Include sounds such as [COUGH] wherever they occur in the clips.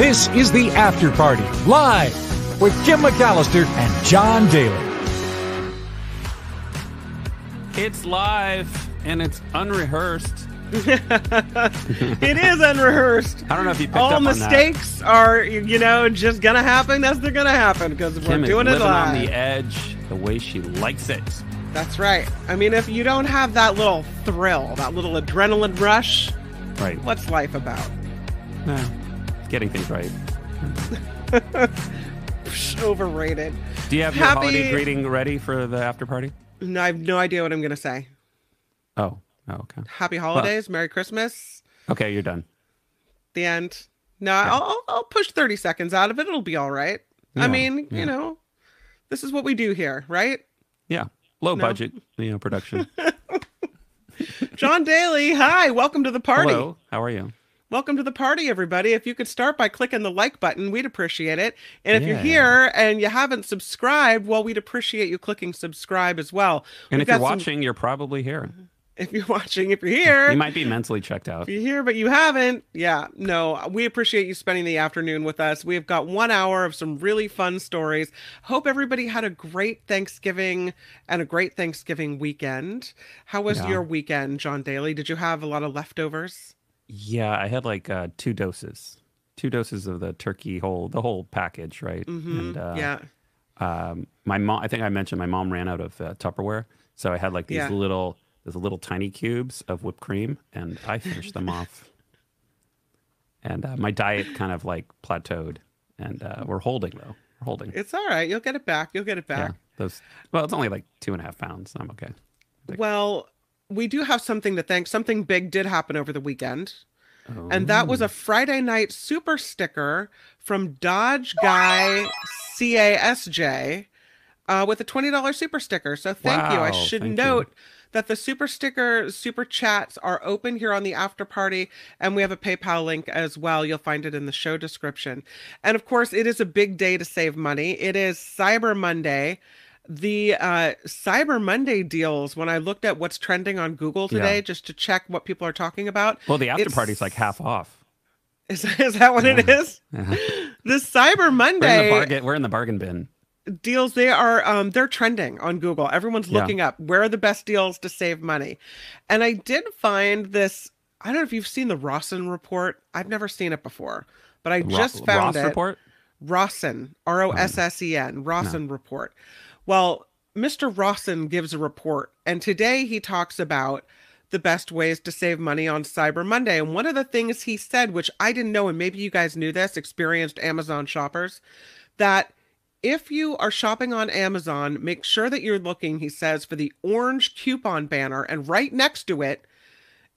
This is the After Party, live with Kim McAllister and John Daly. It's live and it's unrehearsed. [LAUGHS] it is unrehearsed. I don't know if you picked All up on that. mistakes are, you know, just gonna happen as they're gonna happen because we're Kim is doing it living live. on the edge the way she likes it. That's right. I mean, if you don't have that little thrill, that little adrenaline rush, Right. what's life about? Getting things right. [LAUGHS] Overrated. Do you have your Happy- holiday greeting ready for the after party? No, I have no idea what I'm gonna say. Oh. Oh, okay. Happy holidays, Merry Christmas. Okay, you're done. The end. No, I'll, I'll- I'll push 30 seconds out of it. It'll be all right. I mean, yeah. you know, this is what we do here, right? Yeah. Low No. budget, you know, production. [LAUGHS] John Daly, hi, welcome to the party. Hello. How are you? Welcome to the party, everybody. If you could start by clicking the like button, we'd appreciate it. And if you're here and you haven't subscribed, well, we'd appreciate you clicking subscribe as well. And We've if you're some- watching, you're probably here. if you're watching, if you're here, You might be mentally checked out. if you're here but you haven't, yeah, no, we appreciate you spending the afternoon with us. We've got one hour of some really fun stories. Hope everybody had a great Thanksgiving and a great Thanksgiving weekend. How was Yeah. your weekend, John Daly? Did you have a lot of leftovers? Yeah, I had like uh, two doses, two doses of the turkey whole, the whole package, right? hmm And uh, yeah. um, my mom, I think I mentioned my mom ran out of uh, Tupperware, so I had like these Yeah. little, these little tiny cubes of whipped cream, and I finished them off. And uh, my diet kind of like plateaued, and uh, we're holding though. We're holding. It's all right. You'll get it back. You'll get it yeah, back. those. Well, it's only like two and a half pounds. I'm okay. Well, we do have something to thank. Something big did happen over the weekend. And that was a Friday night super sticker from Dodge Guy CASJ uh, with a $20 super sticker. So thank you. I should thank you. note that the super sticker super chats are open here on the after party and we have a PayPal link as well. You'll find it in the show description. And of course, it is a big day to save money. It is Cyber Monday. The uh, Cyber Monday deals, when I looked at what's trending on Google today, Yeah. just to check what people are talking about, Well, the after party's like half off. is, [LAUGHS] is that what it is? [LAUGHS] The Cyber We're in Monday bargain. We're in the bargain bin. deals, they are um they're trending on Google. Everyone's Yeah. looking up where are the best deals to save money. And I did find this, I don't know if you've seen the Rossen report. I've never seen it before, but I Ro- just found Ross it. report. Rossen, R O S S E N, Rossen report. Well, Mr. Rossen gives a report, and today he talks about the best ways to save money on Cyber Monday. And one of the things he said, which I didn't know, and maybe you guys knew this, experienced Amazon shoppers, that if you are shopping on Amazon, make sure that you're looking, he says, for the orange coupon banner, and right next to it,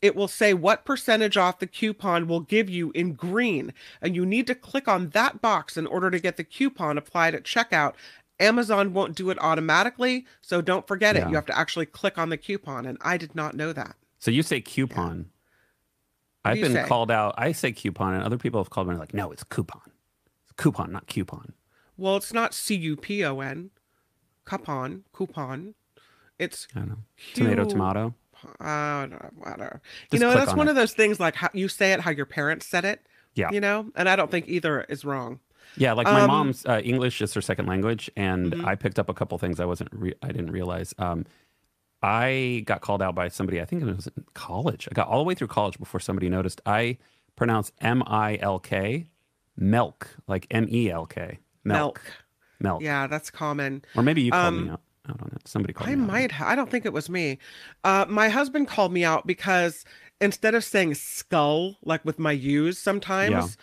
it will say what percentage off the coupon will give you in green. And you need to click on that box in order to get the coupon applied at checkout. Amazon won't do it automatically, so don't forget it. You have to actually click on the coupon. And I did not know that. So you say coupon. What I've been say? called out. I say coupon, and other people have called me like, no, it's coupon. It's coupon, not coupon. Well, it's not C U P O N, coupon, coupon. It's I don't know. Tomato, tomato. uh, whatever. Just you know, that's on one it. of those things like how you say it, how your parents said it. Yeah. You know, and I don't think either is wrong. Yeah, like my Um, mom's uh, English is her second language, and Mhm. I picked up a couple things I wasn't, re- I didn't realize. Um, I got called out by somebody. I think it was in college. I got all the way through college before somebody noticed. I pronounce M I L K, milk, like M E L K, milk, milk. Yeah, that's common. Or maybe you called me Um, out. out on it. Somebody called I me might. Ha- I don't think it was me. Uh, my husband called me out because instead of saying skull, like with my U's sometimes,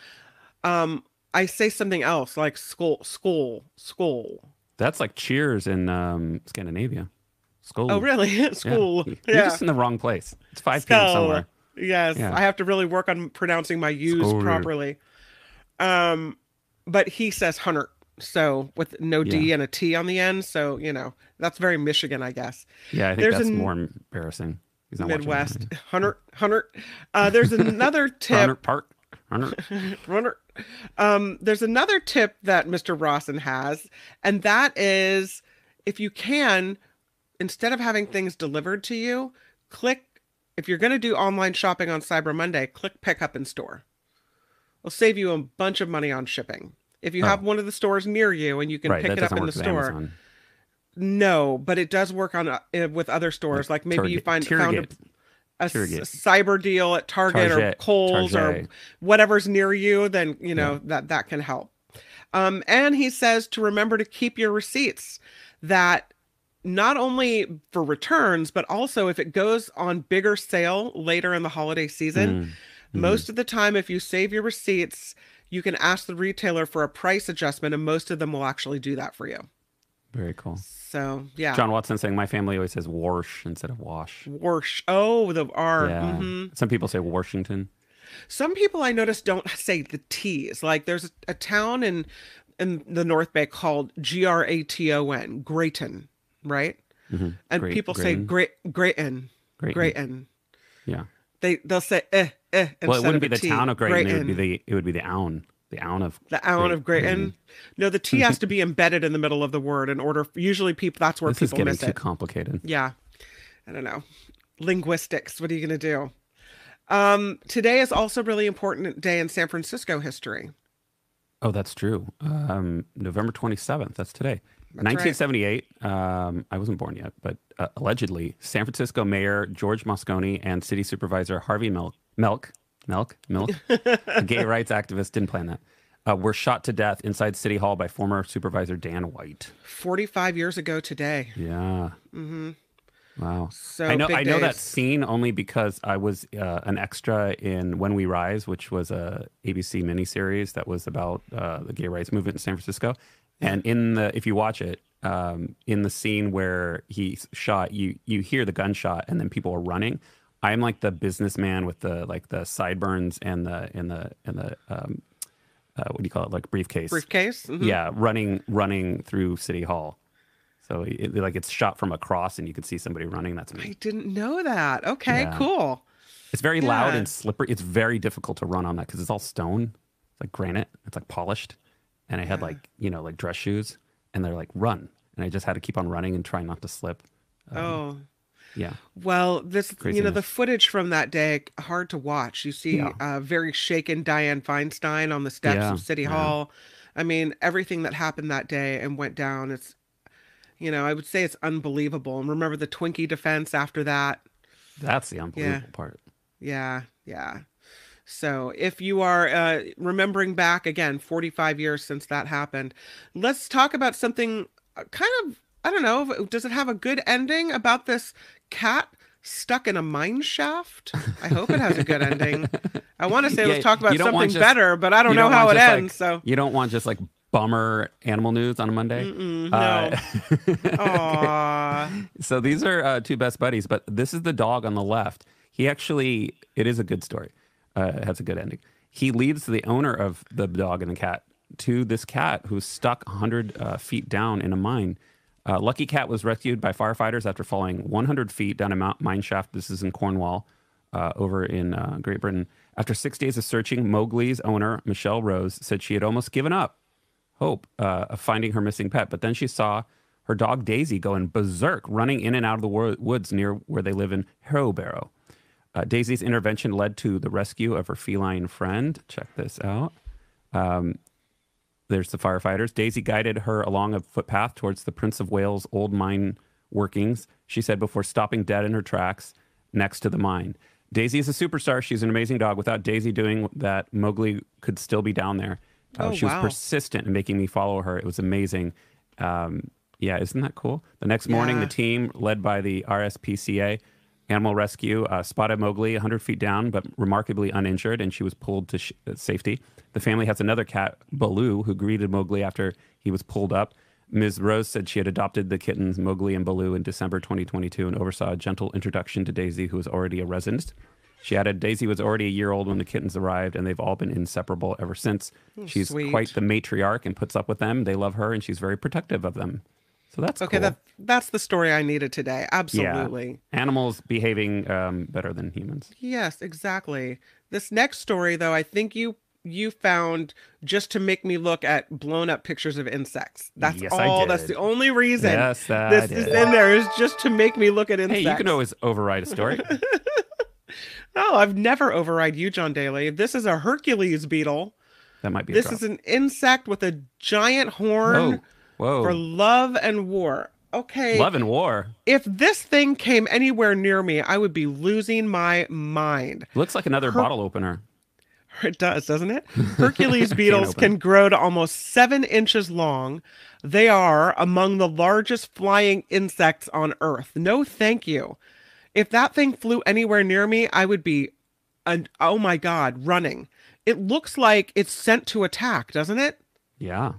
um, I say something else like skull, skull, skull. That's like Cheers in um, Scandinavia. School. Oh, really? [LAUGHS] Yeah. School. You're Yeah. just in the wrong place. It's 5 p.m. Somewhere. Yes, Yeah. I have to really work on pronouncing my U's Skull. properly. Um, but he says hunter, so with no D and a T on the end. So you know that's very Michigan, I guess. Yeah, I think There's that's more embarrassing. He's not Midwest hunter, hunter. Uh, there's another [LAUGHS] tip. Hunter Park. Hunter. [LAUGHS] runner. Um, there's another tip that Mr. Rossen has, and that is if you can, instead of having things delivered to you, click if you're going to do online shopping on Cyber Monday, click pick up in store. It'll save you a bunch of money on shipping. If you Oh. have one of the stores near you and you can right, pick it up in the store, Amazon. no, but it does work on uh, with other stores. Like, maybe you Target- find found a, Target. A Target. cyber deal at Target or Target. Kohl's or whatever's near you, then you know that that can help. Um, and he says to remember to keep your receipts. That not only for returns, but also if it goes on bigger sale later in the holiday season. Mm. Most of the time, if you save your receipts, you can ask the retailer for a price adjustment, and most of them will actually do that for you. Very cool. So yeah, John Watson saying my family always says wash instead of wash. Warsh. Oh, the R. yeah. mhm. Some people say Washington. Some people I notice don't say the T's. Like there's a, a town in in the North Bay called G R A T O N, Grayton, right? Mhm. And Great- people say Grayton. Great Grayton. Grayton. Yeah. They they'll say eh eh. Well, it wouldn't be the town of Grayton. It would be the it would be the own the own of the Great- of Grayton. Grayton. No, the T has to be embedded in the middle of the word in order. Usually, people that's where This is people getting miss too it. complicated. Yeah. I don't know. Linguistics. What are you going to do? Um, today is also a really important day in San Francisco history. Oh, that's true. Um, November 27th. That's today. That's right. 1978. Um, I wasn't born yet, but uh, allegedly, San Francisco Mayor George Moscone and City Supervisor Harvey Milk, Milk, Milk, Milk, a gay [LAUGHS] rights activist, didn't plan that, uh, were shot to death inside City Hall by former Supervisor Dan White. 45 years ago today. Yeah. Mm-hmm. Wow. So I know. I know that scene only because I was uh, an extra in When We Rise, which was a ABC miniseries that was about uh, the gay rights movement in San Francisco. And in the, if you watch it, um, in the scene where he's shot, you you hear the gunshot, and then people are running. I'm like the businessman with the like the sideburns and the and the and the um, uh, what do you call it, like briefcase? Briefcase. Mhm. Yeah, running running through City Hall. So it, like it's shot from across, and you can see somebody running. That's me. I didn't know that. Okay, Yeah. cool. It's very loud and slippery. It's very difficult to run on that because it's all stone. It's like granite. It's like polished. And I had Yeah. like, you know, like dress shoes and they're like run. And I just had to keep on running and try not to slip. Um, oh. Yeah. Well, this you know the footage from that day hard to watch. You see Yeah. uh, very shaken Dianne Feinstein on the steps Yeah, of City yeah. Hall. I mean, everything that happened that day and went down. It's you know, I would say it's unbelievable. And remember the Twinkie defense after that. That's the unbelievable part. Yeah, yeah. So if you are uh, remembering back again, 45 years since that happened, let's talk about something uh, kind of, I don't know, does it have a good ending about this cat stuck in a mine shaft? I hope it has a good ending. I want to say Yeah, let's talk about you don't want something just- better, but I don't know don't how it just, like, ends. so, You don't want just like bummer animal news on a Monday. Mm-mm, Uh, no. [LAUGHS] So these are uh, two best buddies, but this is the dog on the left. He actually, it is a good story. Uh, it has a good ending. He leads the owner of the dog and the cat to this cat who's stuck 100 uh, feet down in a mine. Uh, Lucky Cat was rescued by firefighters after falling 100 feet down a mine shaft. This is in Cornwall, uh, over in uh, Great Britain. After six days of searching, Mowgli's owner, Michelle Rose, said she had almost given up hope uh, of finding her missing pet. But then she saw her dog Daisy going berserk, running in and out of the wo- woods near where they live in Harrowbarrow. Uh, Daisy's intervention led to the rescue of her feline friend. Check this out. Um, there's the firefighters. Daisy guided her along a footpath towards the Prince of Wales old mine workings, she said before stopping dead in her tracks next to the mine. Daisy is a superstar. She's an amazing dog. Without Daisy doing that, Mowgli could still be down there. Uh, Oh, she was persistent in making me follow her. It was amazing. Um, yeah, isn't that cool? The next morning, Yeah. the team, led by the RSPCA Animal Rescue, uh, spotted Mowgli 100 feet down, but remarkably uninjured, and she was pulled to sh- uh, safety. The family has another cat, Baloo, who greeted Mowgli after he was pulled up. Ms. Rose said she had adopted the kittens Mowgli and Baloo in December 2022 and oversaw a gentle introduction to Daisy, who was already a resident. She added Daisy was already a year old when the kittens arrived, and they've all been inseparable ever since. She's sweet. quite the matriarch and puts up with them. They love her, and she's very protective of them. So that's Okay, cool. that that's the story I needed today. Yeah. Absolutely. Animals behaving um, better than humans. Yes, exactly. This next story though, I think you you found just to make me look at blown up pictures of insects. That's Yes, all. That's the only reason Yes, this is in there is just to make me look at insects. Hey, you can always override a story. [LAUGHS] Oh, I've never override you, John Daly. This is a Hercules beetle. That might be. This is an insect with a giant horn whoa, whoa. for love and war. Okay. Love and war. If this thing came anywhere near me, I would be losing my mind. Looks like another Her- bottle opener. [LAUGHS] It does, doesn't it? [LAUGHS] Hercules beetles can grow to almost seven inches long. They are among the largest flying insects on Earth. No, thank you. If that thing flew anywhere near me, I would be, an, oh my God, running. It looks like it's sent to attack, doesn't it? Yeah.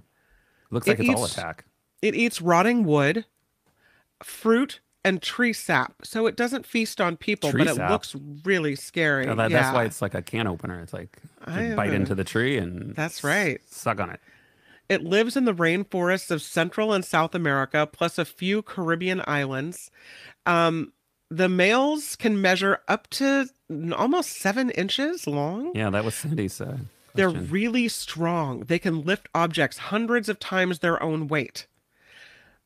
Looks It like it's all attack. It eats rotting wood, fruit, and tree sap. So it doesn't feast on people, Tree but it looks really scary. That- yeah. That's why it's like a can opener. It's like bite into the tree and That's right. Suck on it. It lives in the rainforests of Central and South America, plus a few Caribbean islands. Um, the males can measure up to almost seven inches long. Yeah, that was Cindy's. Uh, They're really strong. They can lift objects hundreds of times their own weight.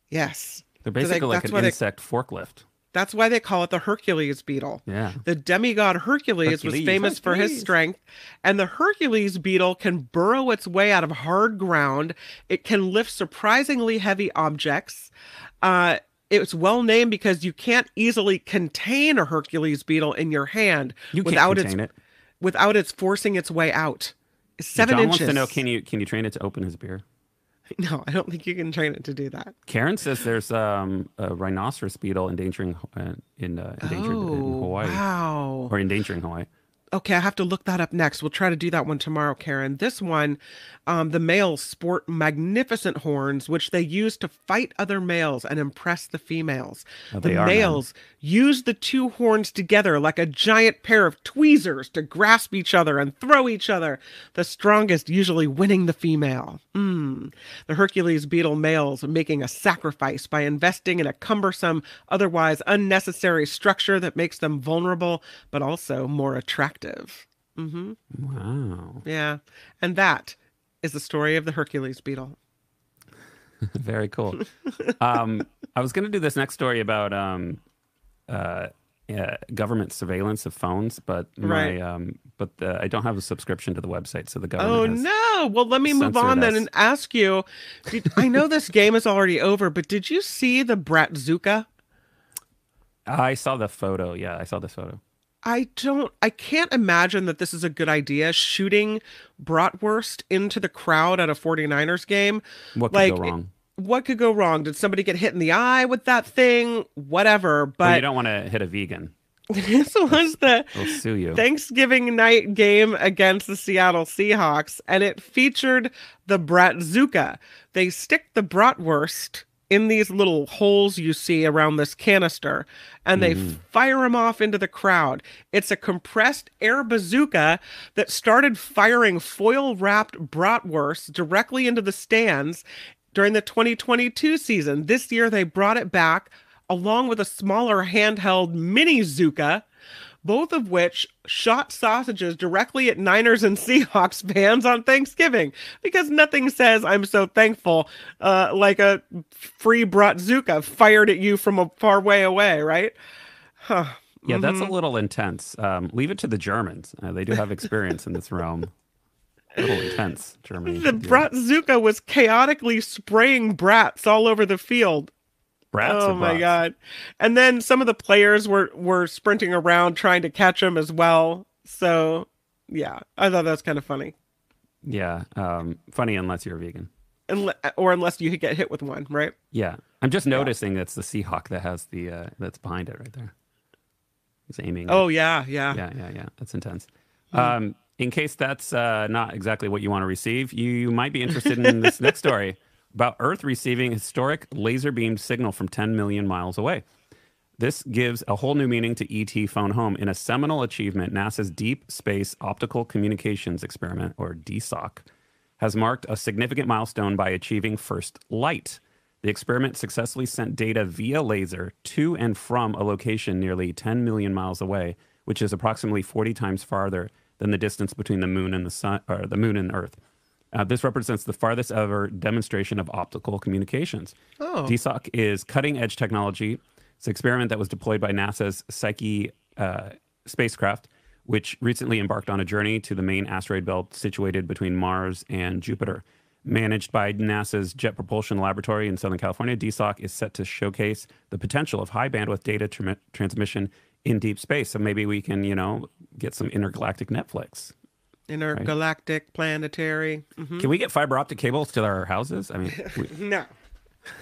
Yes. They're basically like that's an they- insect forklift. That's why they call it the Hercules beetle. Yeah. The demigod Hercules, was Hercules, famous for his strength, and the Hercules beetle can burrow its way out of hard ground. It can lift surprisingly heavy objects. Uh, it's well named because you can't easily contain a Hercules beetle in your hand You can't without contain its it. without its forcing its way out. Seven John inches. wants to know: Can you can you train it to open his beer? [LAUGHS] No, I don't think you can train it to do that. Karen says there's um, a rhinoceros beetle endangering uh, in uh, endangered in oh, Hawaii wow. or endangering Hawaii. Okay, I have to look that up next. We'll try to do that one tomorrow, Karen. This one, um, the males sport magnificent horns, which they use to fight other males and impress the females. Oh, the they are men. males use the two horns together like a giant pair of tweezers to grasp each other and throw each other, the strongest usually winning the female. Mm. The Hercules beetle males making a sacrifice by investing in a cumbersome, otherwise unnecessary structure that makes them vulnerable but also more attractive. Hmm Wow, Yeah. And that is the story of the Hercules beetle. [LAUGHS] very cool. um, I was going to do this next story about um, uh, uh, government surveillance of phones, but my Right. um, but uh, I don't have a subscription to the website, so the government. Oh has- no! Well, let me move censored on then and ask you. Did, I know this [LAUGHS] game is already over, but did you see the Bratzooka? I saw the photo. Yeah, I saw this photo. I don't. I can't imagine that this is a good idea. Shooting bratwurst into the crowd at a 49ers game. What could Like, go wrong? What could go wrong? Did somebody get hit in the eye with that thing? Whatever. Well, But you don't want to hit a vegan. [LAUGHS] this was the They'll sue you. Thanksgiving night game against the Seattle Seahawks, and it featured the Bratzooka. They stick the bratwurst in these little holes you see around this canister, and they mm-hmm. fire them off into the crowd. It's a compressed air bazooka that started firing foil wrapped bratwurst directly into the stands during the 2022 season. This year, they brought it back along with a smaller handheld mini Zooka, both of which shot sausages directly at Niners and Seahawks fans on Thanksgiving. Because nothing says I'm so thankful uh, like a free Bratzooka fired at you from a far way away, right? Huh. Yeah, that's Mm-hmm. a little intense. Um, leave it to the Germans. Uh, they do have experience in this realm. A little intense, Germany. The. Bratzooka was chaotically spraying brats all over the field. Brats oh my god! And then some of the players were were sprinting around trying to catch him as well. So yeah, I thought that was kind of funny. Yeah, um, funny unless you're a vegan. Unle- or unless you get hit with one, right? Yeah, I'm just noticing it's the Seahawk that has the uh, that's behind it right there. He's aiming. Oh yeah, yeah. yeah, yeah, yeah. That's intense. Um, in case that's uh, not exactly what you want to receive, you might be interested in this next story about Earth receiving historic laser beamed signal from 10 million miles away. This gives a whole new meaning to ET phone home in a seminal achievement. NASA's Deep Space Optical Communications Experiment, or DSOC, has marked a significant milestone by achieving first light. The experiment successfully sent data via laser to and from a location nearly 10 million miles away, which is approximately 40 times farther than the distance between the moon and the sun, or the moon and Earth. Uh, this represents the farthest ever demonstration of optical communications. Oh. DSOC is cutting edge technology. It's an experiment that was deployed by NASA's Psyche uh, spacecraft which recently embarked on a journey to the main asteroid belt situated between Mars and Jupiter. Managed by NASA's Jet Propulsion Laboratory in Southern California, DSOC is set to showcase the potential of high bandwidth data tr- transmission in deep space. So maybe we can, you know, get some intergalactic Netflix. Intergalactic, planetary. Mhm. Can we get fiber optic cables to our houses? I mean, [LAUGHS] we, No. [LAUGHS]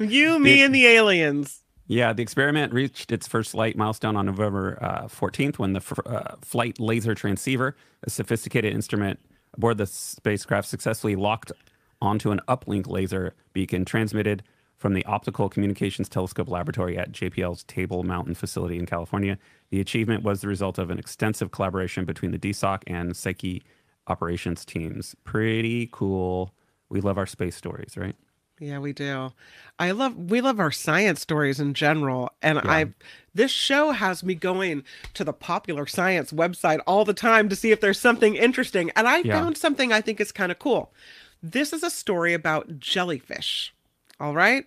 you, me, and the aliens. Yeah, the experiment reached its first light milestone on November uh, 14th when the f- uh, Flight Laser Transceiver, a sophisticated instrument aboard the spacecraft, successfully locked onto an uplink laser beacon transmitted from the Optical Communications Telescope Laboratory at JPL's Table Mountain facility in California. The achievement was the result of an extensive collaboration between the DSOC and Psyche operations teams. Pretty cool. We love our space stories, right? Yeah, we do. I love we love our science stories in general, and I this show has me going to the popular science website all the time to see if there's something interesting, and I Yeah. found something I think is kind of cool. This is a story about jellyfish. All right?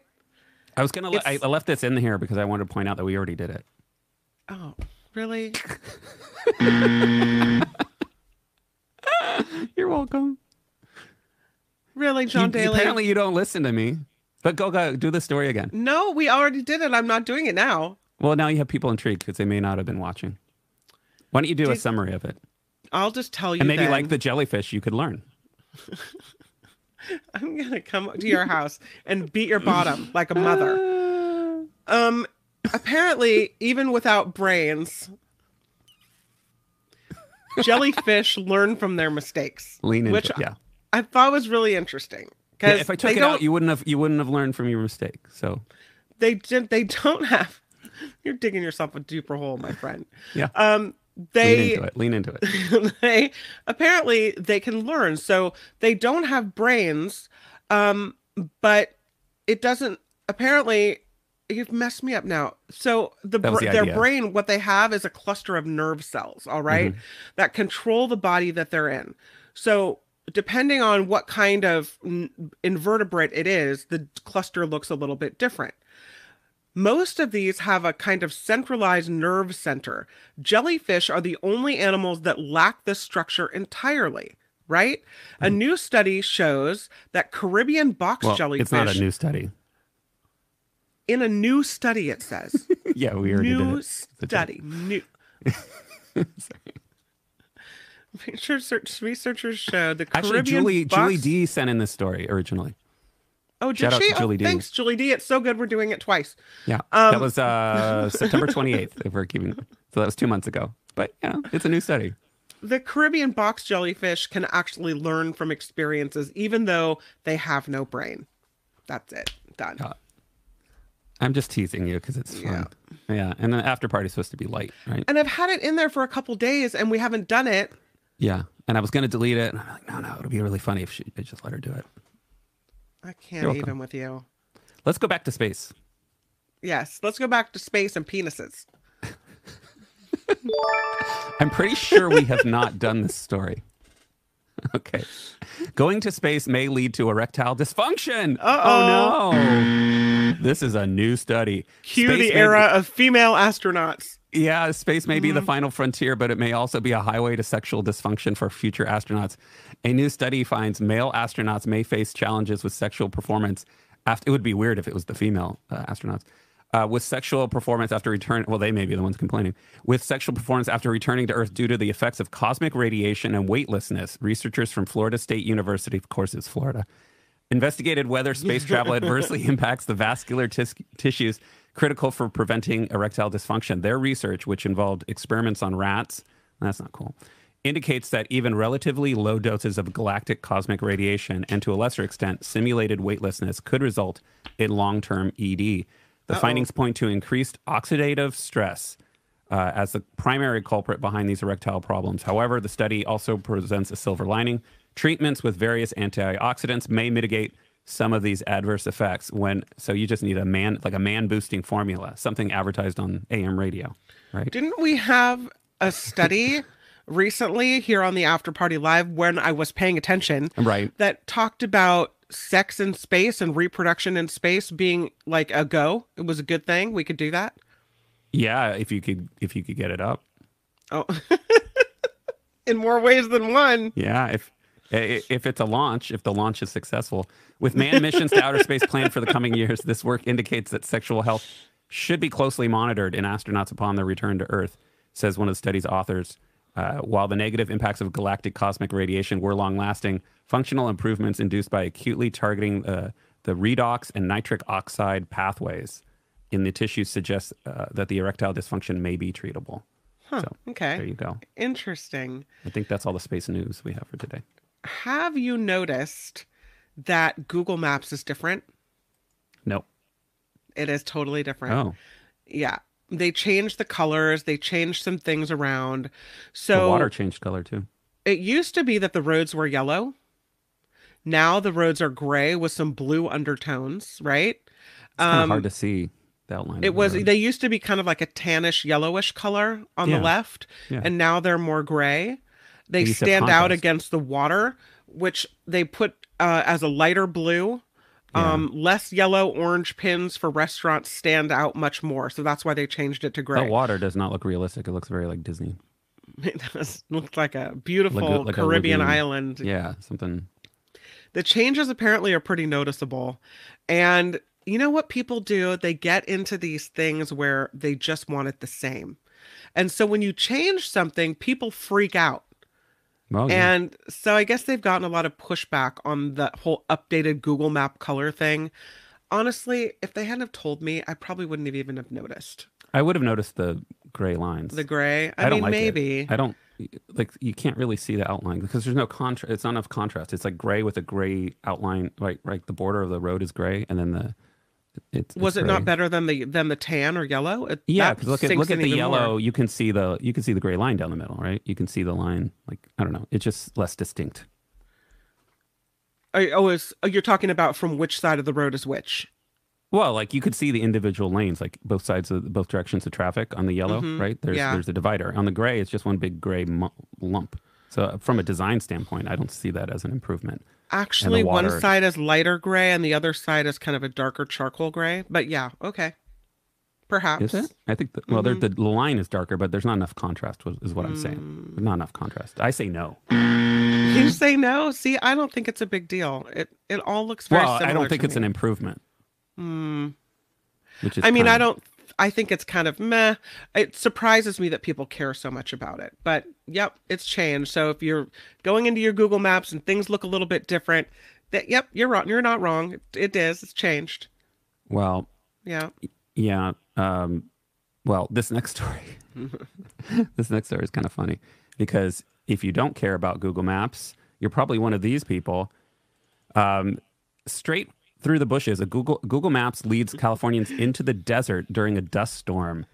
I was gonna. le- I, I left this in here because I wanted to point out that we already did it. Oh, really? [LAUGHS] You're welcome. Really, John You- Daly? Apparently, you don't listen to me. But go, go, do the story again. No, we already did it. I'm not doing it now. Well, now you have people intrigued because they may not have been watching. Why don't you do a summary of it? I'll just tell you. And maybe then. like the jellyfish, you could learn. [LAUGHS] [LAUGHS] I'm gonna come to your house and beat your bottom like a mother. Um, apparently, even without brains, jellyfish [LAUGHS] learn from their mistakes, Lean into which it. Yeah. I thought was really interesting. yeah. Because If I took it out, you wouldn't have. You wouldn't have learned from your mistake. So they did, they don't have. [LAUGHS] You're digging yourself a deeper hole, my friend. yeah, Um, lean they into it. Lean into it. [LAUGHS] they apparently they can learn so they don't have brains um but it doesn't apparently you've messed me up now so the, br- the their brain what they have is a cluster of nerve cells all right, Mm-hmm. that control the body that they're in so depending on what kind of n- invertebrate it is the cluster looks a little bit different most of these have a kind of centralized nerve center. Jellyfish are the only animals that lack this structure entirely, right? A new study shows that Caribbean box Hmm. Well, jellyfish it's not a new study. in a new study it says. [LAUGHS] Yeah, we already new did it. Study. New [LAUGHS] Research- Researchers showed the Caribbean. Actually, Julie box... Julie D sent in this story originally. Oh, did Shout out she? to Julie oh, D. thanks, Julie D. It's so good we're doing it twice. Yeah, Um, that was uh, [LAUGHS] September 28th. If we're keeping, so that was two months ago. But yeah, it's a new study. the Caribbean box jellyfish can actually learn from experiences, even though they have no brain. That's it. Done. Yeah. I'm just teasing you because it's fun. Yeah. and the after party's supposed to be light, right? And I've had it in there for a couple days, and we haven't done it. Yeah, and I was gonna delete it, and I'm like, no, no, it'll be really funny if she I just let her do it. I can't even with you. Let's go back to space. Yes, let's go back to space and penises. [LAUGHS] I'm pretty sure we have not done this story. [LAUGHS] Okay. Going to space may lead to erectile dysfunction. Oh, Uh-oh. Oh no. This is a new study. Cue Space the era of female astronauts. Yeah, space may be Mm-hmm. the final frontier, but it may also be a highway to sexual dysfunction for future astronauts. A new study finds male astronauts may face challenges with sexual performance. After, it would be weird if it was the female uh, astronauts. Uh, with sexual performance after return, well, they may be the ones complaining. With sexual performance after returning to Earth due to the effects of cosmic radiation and weightlessness, researchers from Florida State University, of course, it's Florida, investigated whether space [LAUGHS] travel adversely impacts the vascular tis- tissues critical for preventing erectile dysfunction. Their research, which involved experiments on rats, that's not cool, indicates that even relatively low doses of galactic cosmic radiation and to a lesser extent simulated weightlessness could result in long-term ED. The findings point to increased oxidative stress uh, as the primary culprit behind these erectile problems. However, the study also presents a silver lining. Treatments with various antioxidants may mitigate some of these adverse effects when so you just need a man like a man boosting formula, something advertised on AM radio, right? Didn't we have a study [LAUGHS] recently here on the After Party Live when I was paying attention Right. that talked about sex in space and reproduction in space being like a go? It was a good thing. We could do that. Yeah, if you could if you could get it up. Oh, [LAUGHS] in more ways than one. Yeah, if if it's a launch, if the launch is successful, with manned missions to outer space planned for the coming years, this work indicates that sexual health should be closely monitored in astronauts upon their return to Earth, says one of the study's authors. Uh, while the negative impacts of galactic cosmic radiation were long lasting, functional improvements induced by acutely targeting uh, the redox and nitric oxide pathways in the tissues suggest uh, that the erectile dysfunction may be treatable. Huh, so okay. there you go. Interesting. I think that's all the space news we have for today. Have you noticed that Google Maps is different? Nope. It is totally different. Oh, Yeah. They changed the colors, they changed some things around. So the water changed color too. it used to be that the roads were yellow. Now the roads are gray with some blue undertones, right? It's kind of Um, hard to see the outline. It was road. they used to be kind of like a tannish yellowish color on Yeah. the left Yeah. and now they're more gray. They They used to have stand out against the water which they put uh, as a lighter blue. Yeah. Um less yellow orange pins for restaurants stand out much more. So that's why they changed it to gray. That water does not look realistic. It looks very like Disney. [LAUGHS] It does look like a beautiful like Caribbean lagoon. island. Yeah, something. The changes apparently are pretty noticeable. And you know what people do? They get into these things where they just want it the same. And so when you change something, people freak out. Well, yeah. And so I guess they've gotten a lot of pushback on the whole updated Google Map color thing. Honestly, if they hadn't have told me, I probably wouldn't have even have noticed I would have noticed the gray lines. the gray. I, I don't mean, like it. maybe. I don't like. You can't really see the outline because there's no contrast. It's not enough contrast. It's like gray with a gray outline. Right, right. The border of the road is gray, and then the it's Was it's it not better than the than the tan or yellow? It, Yeah, look at look at the even more. yellow. You can see the you can see the gray line down the middle, right? You can see the line. Like I don't know. It's just less distinct. I, oh, is, oh, you're talking about from which side of the road is which? Well, like you could see the individual lanes, like both sides of both directions of traffic on the yellow, Mhm, right? There's yeah. there's a divider. On the gray, it's just one big gray lump. So from a design standpoint, I don't see that as an improvement. Actually, one side is lighter gray and the other side is kind of a darker charcoal gray. But yeah, okay. Perhaps. Is it? I think. The, well, there Mm-hmm. the line is darker, but there's not enough contrast. Is what I'm saying. Mm. Not enough contrast. I say no. You say no? See, I don't think it's a big deal. It it all looks very Well, I don't think it's me. an improvement. Mm. Which is. I mean, I don't. I think it's kind of meh. It surprises me that people care so much about it. But yep, it's changed. So if you're going into your Google Maps and things look a little bit different, that yep, you're wrong. You're not wrong. It, it is. It's changed. Well, Yeah. Yeah. Um, well, this next story, [LAUGHS] this next story is kind of funny because if you don't care about Google Maps, you're probably one of these people. Um, straight through the bushes, a Google Google Maps leads Californians into the desert during a dust storm.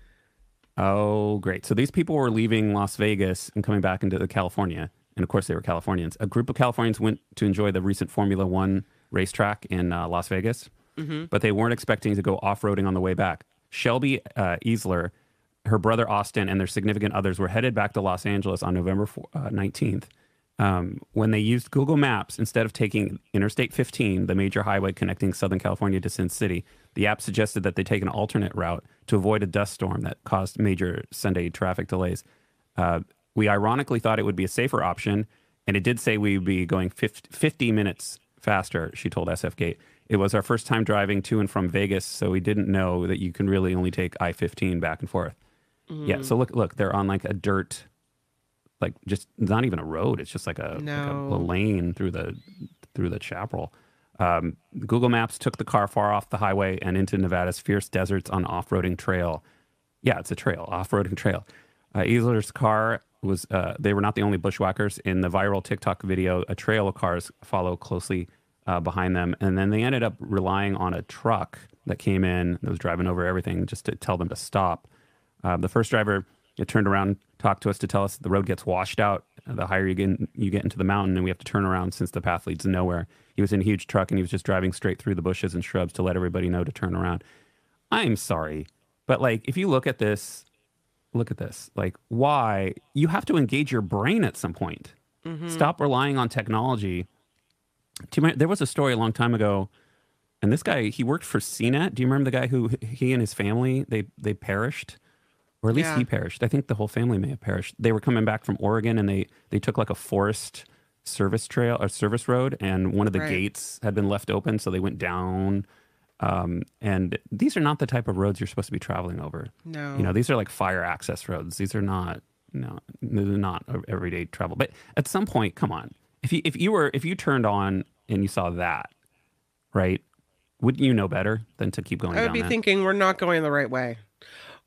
Oh, great! So these people were leaving Las Vegas and coming back into the California, and of course they were Californians. A group of Californians went to enjoy the recent Formula One racetrack in uh, Las Vegas but they weren't expecting to go off roading on the way back. Shelby uh, Easler, her brother Austin, and their significant others were headed back to Los Angeles on November four- uh, 19th. Um, when they used Google Maps instead of taking Interstate 15, the major highway connecting Southern California to Sin City, the app suggested that they take an alternate route to avoid a dust storm that caused major Sunday traffic delays. Uh, we ironically thought it would be a safer option, and it did say we would be going 50, 50 minutes faster, she told SF Gate. It was our first time driving to and from Vegas, so we didn't know that you can really only take I 15 back and forth. Yeah, so look, look, they're on like a dirt, like just not even a road. It's just like a, like a, a lane through the through the chapel. Um, Google Maps took the car far off the highway and into Nevada's fierce deserts on off-roading trail. Yeah, it's a trail, off-roading trail. Uh, Easler's car was. Uh, they were not the only bushwhackers in the viral TikTok video. A trail of cars follow closely uh, behind them, and then they ended up relying on a truck that came in that was driving over everything just to tell them to stop. Uh, the first driver it turned around, talked to us to tell us the road gets washed out uh, the higher you get in, you get into the mountain, and we have to turn around since the path leads nowhere. He was in a huge truck and he was just driving straight through the bushes and shrubs to let everybody know to turn around. I'm sorry, but like if you look at this, look at this. Like why you have to engage your brain at some point. Mm-hmm. Stop relying on technology. There was a story a long time ago, and this guy he worked for CNET. Do you remember the guy who he and his family they they perished or at least Yeah. he perished. I think the whole family may have perished. They were coming back from Oregon, and they they took like a forest service trail or service road, and one of the Right. gates had been left open, so they went down. Um, and these are not the type of roads you're supposed to be traveling over. No. You know, these are like fire access roads. These are not no, they're not everyday travel. But at some point, come on, if you if you were if you turned on and you saw that, right? Wouldn't you know better than to keep going I would be that? thinking we're not going the right way.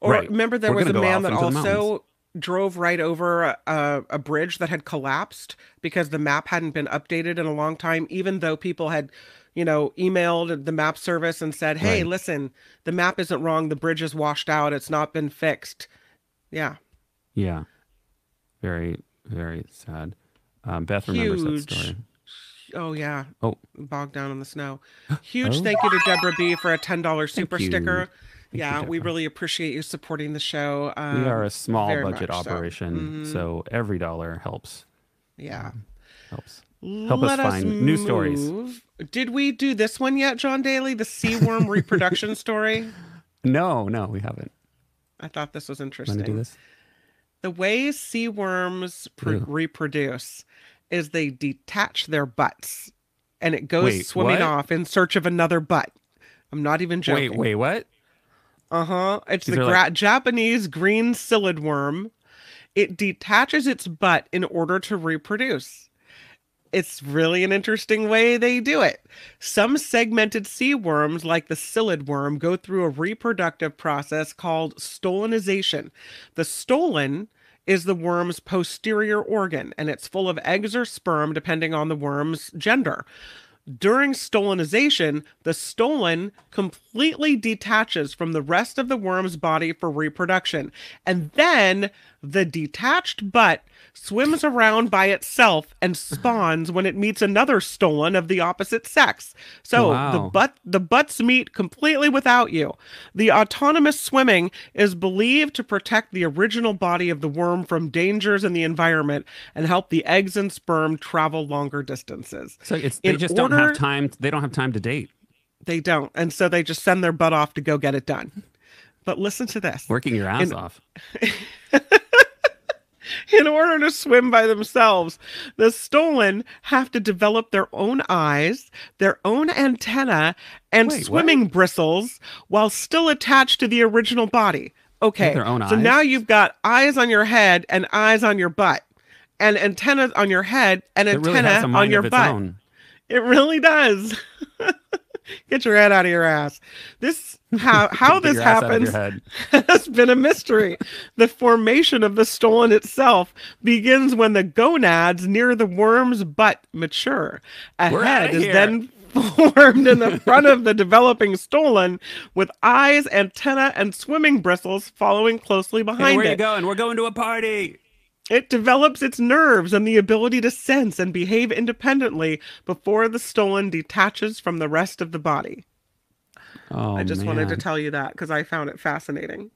Or Right. remember there We're was a man that also drove right over a, a, bridge that had collapsed because the map hadn't been updated in a long time, even though people had, you know, emailed the map service and said, "Hey, Right. listen, the map isn't wrong. The bridge is washed out. It's not been fixed." Yeah, Yeah. Very, very sad. Um, Beth remembers that Huge. story. Oh yeah. Oh. bogged down in the snow. [GASPS] Huge Oh. thank you to Deborah B for a ten dollars super sticker. Yeah, we really appreciate you supporting the show. we Um, are a small budget much so. operation, so. Every dollar helps. yeah. Helps. Help us find news stories. Did we do this one yet, John Daly? The sea worm reproduction story. [LAUGHS] No, no, we haven't. I thought this was interesting. to do this? The way sea worms pr- reproduce is they detach their butts, and it goes Wait, swimming what? off in search of another butt. I'm not even joking. Wait, wait, what? Uh huh. It's These the gra- like- Japanese green syllid worm. It detaches its butt in order to reproduce. It's really an interesting way they do it. Some segmented sea worms, like the syllid worm, go through a reproductive process called stolonization. The stolon is the worm's posterior organ, and it's full of eggs or sperm, depending on the worm's gender. During stolonization, the stolon completely detaches from the rest of the worm's body for reproduction. And then the detached butt swims around by itself and spawns when it meets another stolon of the opposite sex. So the butt the butts meet completely without you. The autonomous swimming is believed to protect the original body of the worm from dangers in the environment and help the eggs and sperm travel longer distances. So it's they In just don't have time. They don't have time to date. They don't. And so they just send their butt off to go get it done. But listen to this. Working your ass In- off. [LAUGHS] [LAUGHS] In order to swim by themselves, the stolon have to develop their own eyes, their own antenna, and Wait, what? swimming bristles while still attached to the original body. Okay. their own so now you've got eyes on your head and eyes on your butt, and antennas on your head and It antenna really on your butt. own. It really does. [LAUGHS] [LAUGHS] Get your head out of your ass. This how [LAUGHS] how this your ass out of your happens [LAUGHS] has been a mystery. The formation of the stolon itself begins when the gonads near the worm's butt mature. A We're head is then formed in the front of the developing stolon with eyes, antenna, and swimming bristles following closely Hey, behind where are you going? We're going to a party. It develops its nerves and the ability to sense and behave independently before the stolon detaches from the rest of the body. Oh, I just wanted to tell you that because I found it fascinating.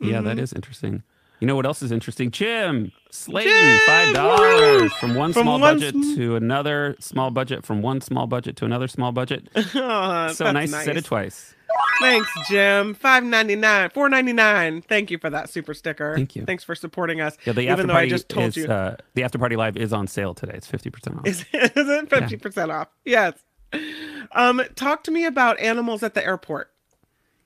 Yeah, Mm-hmm. that is interesting. You know what else is interesting? Jim Slayton, Jim, five dollars from one From small one budget sm- to another small budget, from one small budget to another small budget. [LAUGHS] Oh, so nice, to say it twice. Thanks, Jim. Five ninety nine, four ninety nine. Thank you for that super sticker. Thank you. Thanks for supporting us. Yeah, the after even though I party just told is you, uh, the after party live is on sale today. It's fifty percent off. is, is it fifty percent off? Yes. Um, talk to me about animals at the airport.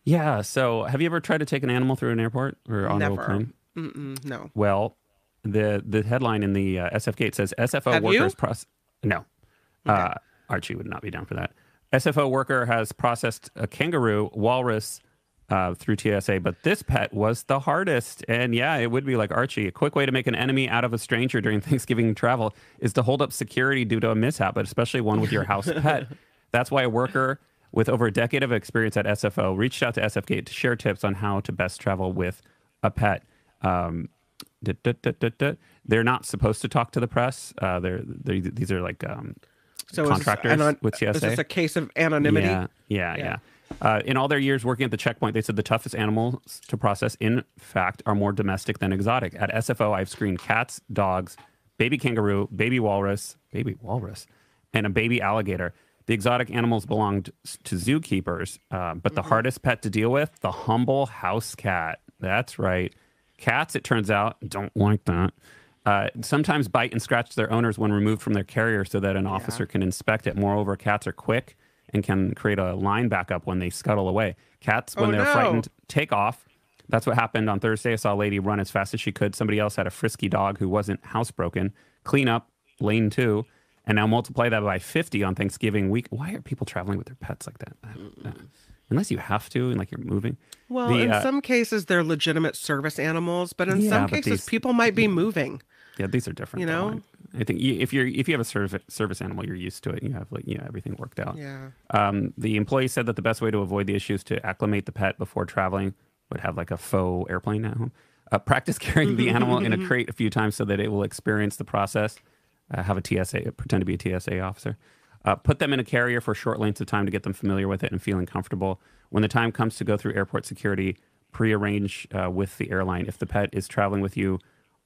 yeah. So, have you ever tried to take an animal through an airport or on a Never. plane? Mm-mm, no. Well, the the headline in the uh, SF Gate says SFO Have workers process. No, uh, Archie would not be down for that. SFO worker has processed a kangaroo, walrus uh, through TSA, but this pet was the hardest. And yeah, it would be like Archie. A quick way to make an enemy out of a stranger during [LAUGHS] Thanksgiving travel is to hold up security due to a mishap, but especially one with your house [LAUGHS] pet. That's why a worker with over a decade of experience at SFO reached out to SFGate to share tips on how to best travel with a pet. Um. They're not supposed to talk to the press. Uh, they're, they these are like um, So contractors anon- with TSA. Is this a case of anonymity? Yeah, yeah, Yeah. yeah. Uh, in all their years working at the checkpoint, they said the toughest animals to process, in fact, are more domestic than exotic. At SFO, I've screened cats, dogs, baby kangaroo, baby walrus, baby walrus, and a baby alligator. The exotic animals belonged to zookeepers, uh, but Mm-hmm. the hardest pet to deal with, the humble house cat. That's right. Cats, it turns out, don't like that. Uh, sometimes bite and scratch their owners when removed from their carrier so that an officer can inspect it. Moreover, cats are quick and can create a line backup when they scuttle away. Cats, when Oh, they're no. frightened, take off. That's what happened on Thursday. I saw a lady run as fast as she could. Somebody else had a frisky dog who wasn't housebroken. Clean up, lane two, and now multiply that by 50 on Thanksgiving week. Why are people traveling with their pets like that? Unless you have to and like you're moving. Well, The, in uh, some cases, they're legitimate service animals, but in Yeah, some but cases, these- people might be moving. Yeah, these are different. You know? I think if you're if you have a service service animal, you're used to it. You have like you know everything worked out. Yeah. Um, the employee said that the best way to avoid the issue is to acclimate the pet before traveling. Would have like a faux airplane at home. Uh, practice [LAUGHS] carrying the animal in a [LAUGHS] crate a few times so that it will experience the process. Uh, have a TSA pretend to be a TSA officer. Uh, put them in a carrier for short lengths of time to get them familiar with it and feeling comfortable. When the time comes to go through airport security, pre-arrange uh, with the airline. If the pet is traveling with you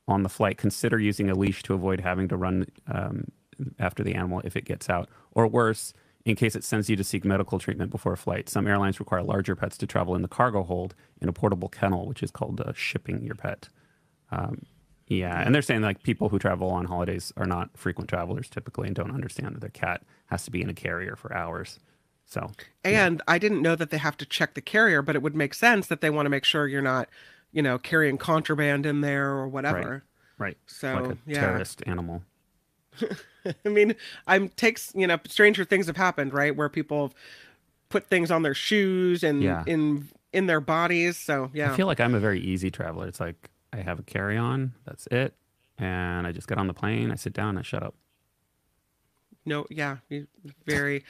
on the flight, consider using a leash to avoid having to run um, after the animal if it gets out, or worse, in case it sends you to seek medical treatment before a flight. Some airlines require larger pets to travel in the cargo hold in a portable kennel, which is called uh, shipping your pet. Um, yeah, and they're saying like people who travel on holidays are not frequent travelers typically and don't understand that their cat has to be in a carrier for hours. So And I didn't know that they have to check the carrier, but it would make sense that they want to make sure you're not, you know, carrying contraband in there or whatever. right, So, like a yeah. terrorist animal. [LAUGHS] I mean, I'm takes you know, stranger things have happened, right? Where people have put things on their shoes and Yeah. in in their bodies. So yeah, I feel like I'm a very easy traveler. It's like I have a carry on, that's it. And I just get on the plane, I sit down, I shut up. No, yeah, very,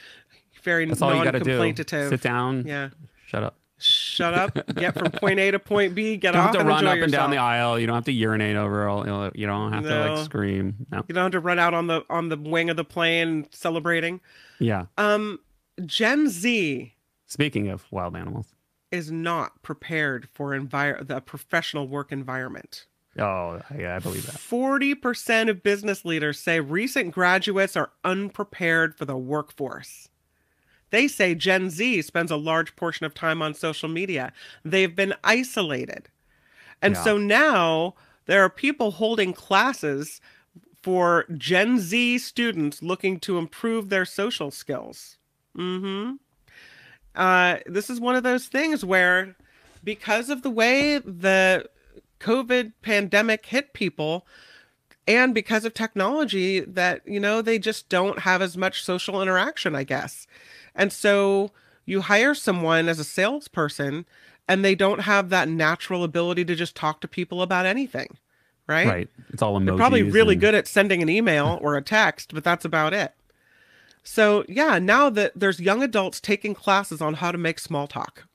very That's all you got to do. non-complaintative. Sit down, Yeah, shut up. shut up. Get from point A to point B. Get You don't off have to run up and down the aisle. You don't have to urinate over all. you don't have to like scream. No. You don't have to run out on the on the wing of the plane celebrating. Yeah. Um, Gen Z Speaking of wild animals. is not prepared for envir- the professional work environment. Oh, yeah, I believe that. 40% of business leaders say recent graduates are unprepared for the workforce. They say Gen Z spends a large portion of time on social media. They've been isolated. And Yeah. so now there are people holding classes for Gen Z students looking to improve their social skills. Mhm. Uh, this is one of those things where because of the way the COVID pandemic hit people and because of technology that, you know, they just don't have as much social interaction, I guess. And so you hire someone as a salesperson and they don't have that natural ability to just talk to people about anything, right? Right. It's all emojis. They're probably really and- good at sending an email or a text, but that's about it. So, yeah, now that there's young adults taking classes on how to make small talk.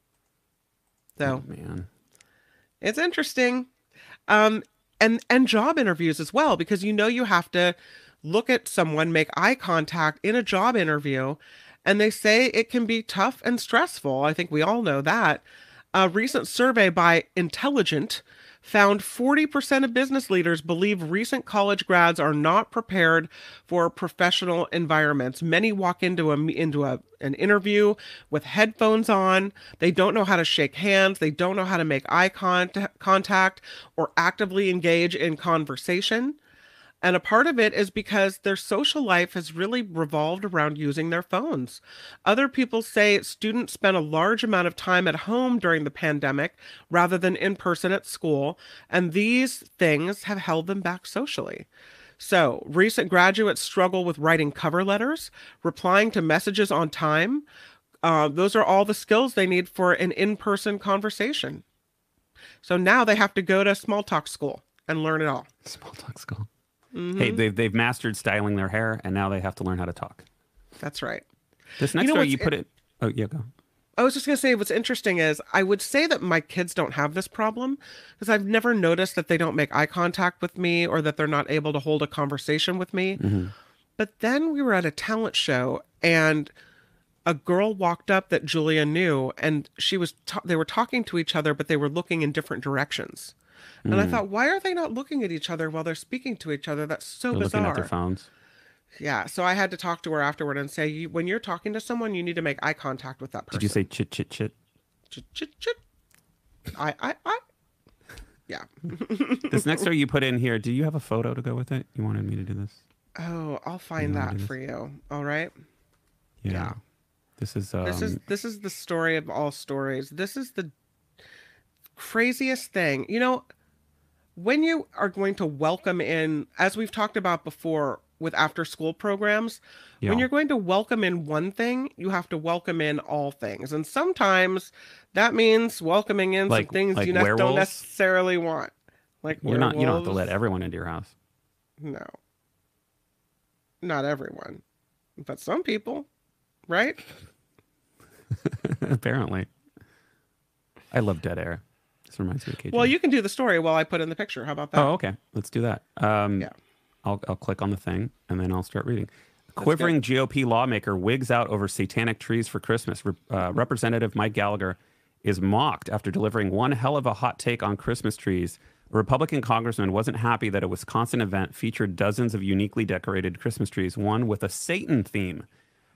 So, Oh, man. it's interesting um and and job interviews as well because you know you have to look at someone make eye contact in a job interview and they say it can be tough and stressful. I think we all know that. A recent survey by intelligent found 40% of business leaders believe recent college grads are not prepared for professional environments. Many walk into a into a an interview with headphones on. They don't know how to shake hands, they don't know how to make eye contact, contact or actively engage in conversation. And a part of it is because their social life has really revolved around using their phones. Other people say students spent a large amount of time at home during the pandemic rather than in person at school, and these things have held them back socially. So, recent graduates struggle with writing cover letters, replying to messages on time. Uh, those are all the skills they need for an in person conversation. So now they have to go to small talk school and learn it all. Small talk school. Mm-hmm. Hey, they've, they've mastered styling their hair and now they have to learn how to talk. That's right. This next know story, you put it. Oh, yeah, go. I was just going to say what's interesting is I would say that my kids don't have this problem because I've never noticed that they don't make eye contact with me or that they're not able to hold a conversation with me. But then we were at a talent show and a girl walked up that Julia knew and she was ta- they were talking to each other but they were looking in different directions. And I thought why are they not looking at each other while they're speaking to each other? That's so They're bizarre. looking at their phones. Yeah, so I had to talk to her afterward and say you, when you're talking to someone you need to make eye contact with that person. Did you say chit, chit, chit? Chit, chit, chit. I, I, I. Yeah. [LAUGHS] this next story you put in here, do you have a photo to go with it? You wanted me to do this? Oh, I'll find that for you. All right. Yeah. This is um, This is this is the story of all stories. This is the craziest thing. You know, when you are going to welcome in, as we've talked about before with after school programs, yeah. when you're going to welcome in one thing, you have to welcome in all things. And sometimes that means welcoming in Like- some things like you ne- don't necessarily want. Like You're not. You don't have to let everyone into your house. No. Not everyone. But some people, right? [LAUGHS] Apparently, I love dead air. This reminds me of KJ. Well, you can do the story while I put in the picture. How about that? Oh, okay. Let's do that. Um, Yeah. I'll I'll click on the thing and then I'll start reading. Quivering GOP lawmaker wigs out over satanic trees for Christmas. Re- uh, Representative Mike Gallagher is mocked after delivering one hell of a hot take on Christmas trees. A Republican congressman wasn't happy that a Wisconsin event featured dozens of uniquely decorated Christmas trees, one with a Satan theme.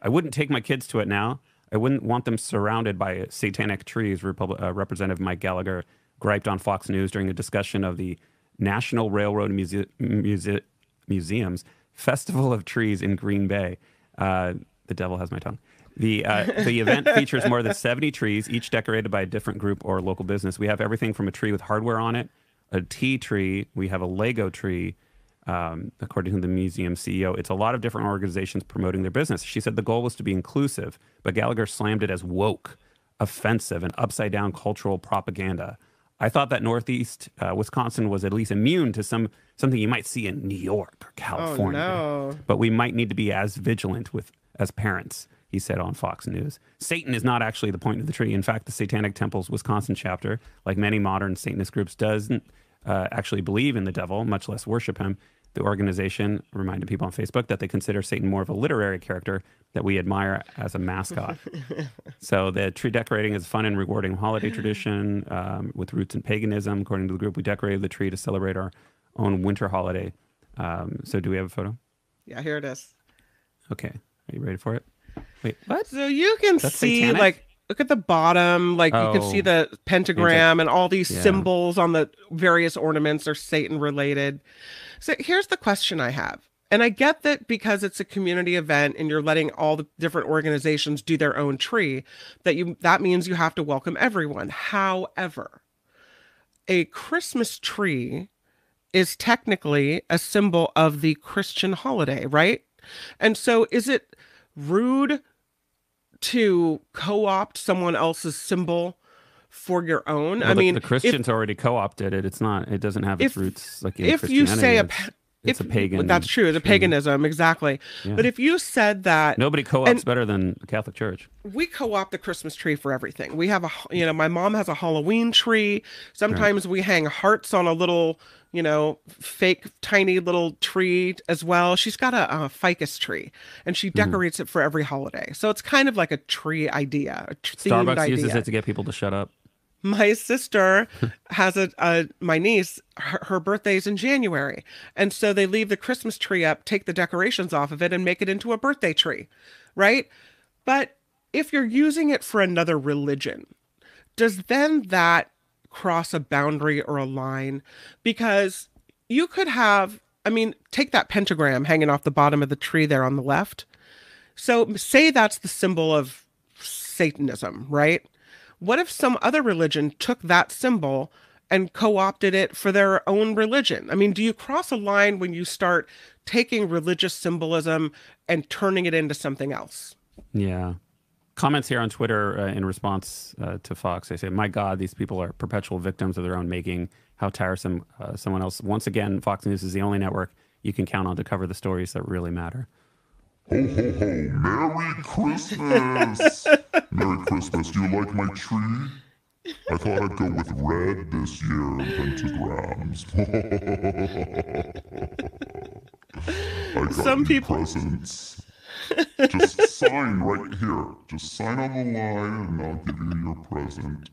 I wouldn't take my kids to it now. I wouldn't want them surrounded by satanic trees, Repub- uh, Representative Mike Gallagher griped on Fox News during a discussion of the National Railroad Muse- Muse- Museum's Festival of Trees in Green Bay. Uh, the devil has my tongue. The, uh, the event [LAUGHS] features more than 70 trees, each decorated by a different group or local business. We have everything from a tree with hardware on it, a tea tree, we have a Lego tree, um, according to the museum CEO. It's a lot of different organizations promoting their business. She said the goal was to be inclusive, but Gallagher slammed it as woke, offensive, and upside down cultural propaganda. I thought that Northeast uh, Wisconsin was at least immune to some something you might see in New York or Oh California, no. but we might need to be as vigilant with as parents. He said on Fox News. Satan is not actually the point of the tree. In fact, the Satanic Temple's Wisconsin chapter, like many modern Satanist groups, doesn't uh, actually believe in the devil, much less worship him. The organization reminded people on Facebook that they consider Satan more of a literary character that we admire as a mascot. [LAUGHS] so the tree decorating is a fun and rewarding holiday tradition um, with roots in paganism. According to the group, we decorated the tree to celebrate our own winter holiday. Um, so do we have a photo? Yeah, here it is. Okay. Are you ready for it? Wait, what? So you can That's see satanic? like look at the bottom, like you can see Oh. the pentagram and all these Yeah. symbols on the various ornaments are Satan related. So here's the question I have. And I get that because it's a community event and you're letting all the different organizations do their own tree, that you that means you have to welcome everyone. However, a Christmas tree is technically a symbol of the Christian holiday, right? And so is it rude to co-opt someone else's symbol for your own? Well, I mean, the if- Christians already co-opted it. It's not. It doesn't have its If- roots like in if you say a It's- it's if, a pagan. That's true. The tree. paganism, exactly. Yeah. But if you said that Nobody co-ops and- better than the Catholic Church. we co-opt the Christmas tree for everything. We have a, you know, my mom has a Halloween tree. Sometimes we hang hearts on a little, you know, fake tiny little tree as well. She's got a, a ficus tree, and she Mm-hmm. decorates it for every holiday. So it's kind of like a tree idea, a Starbucks idea. uses it to get people to shut up. My sister has a, a my niece her, her birthday's in january. And so they leave the christmas tree up take the decorations off of it and make it into a birthday tree right? But if you're using it for another religion does then that cross a boundary or a line? Because you could have i mean take that pentagram hanging off the bottom of the tree there on the left. So say that's the symbol of satanism right what if some other religion took that symbol and co-opted it for their own religion i mean do you cross a line when you start taking religious symbolism and turning it into something else Yeah. Comments here on Twitter uh, in response uh, to Fox. They say, "My God, these people are perpetual victims of their own making. How tiresome!" Uh, someone else. Once again, Fox News is the only network you can count on to cover the stories that really matter. Ho, ho, ho. Merry Christmas! [LAUGHS] Merry Christmas. Do you like my tree? I thought I'd go with red this year and pentagrams. [LAUGHS] I got Some people- presents. Just sign right here. Just sign on the line and I'll give you your present.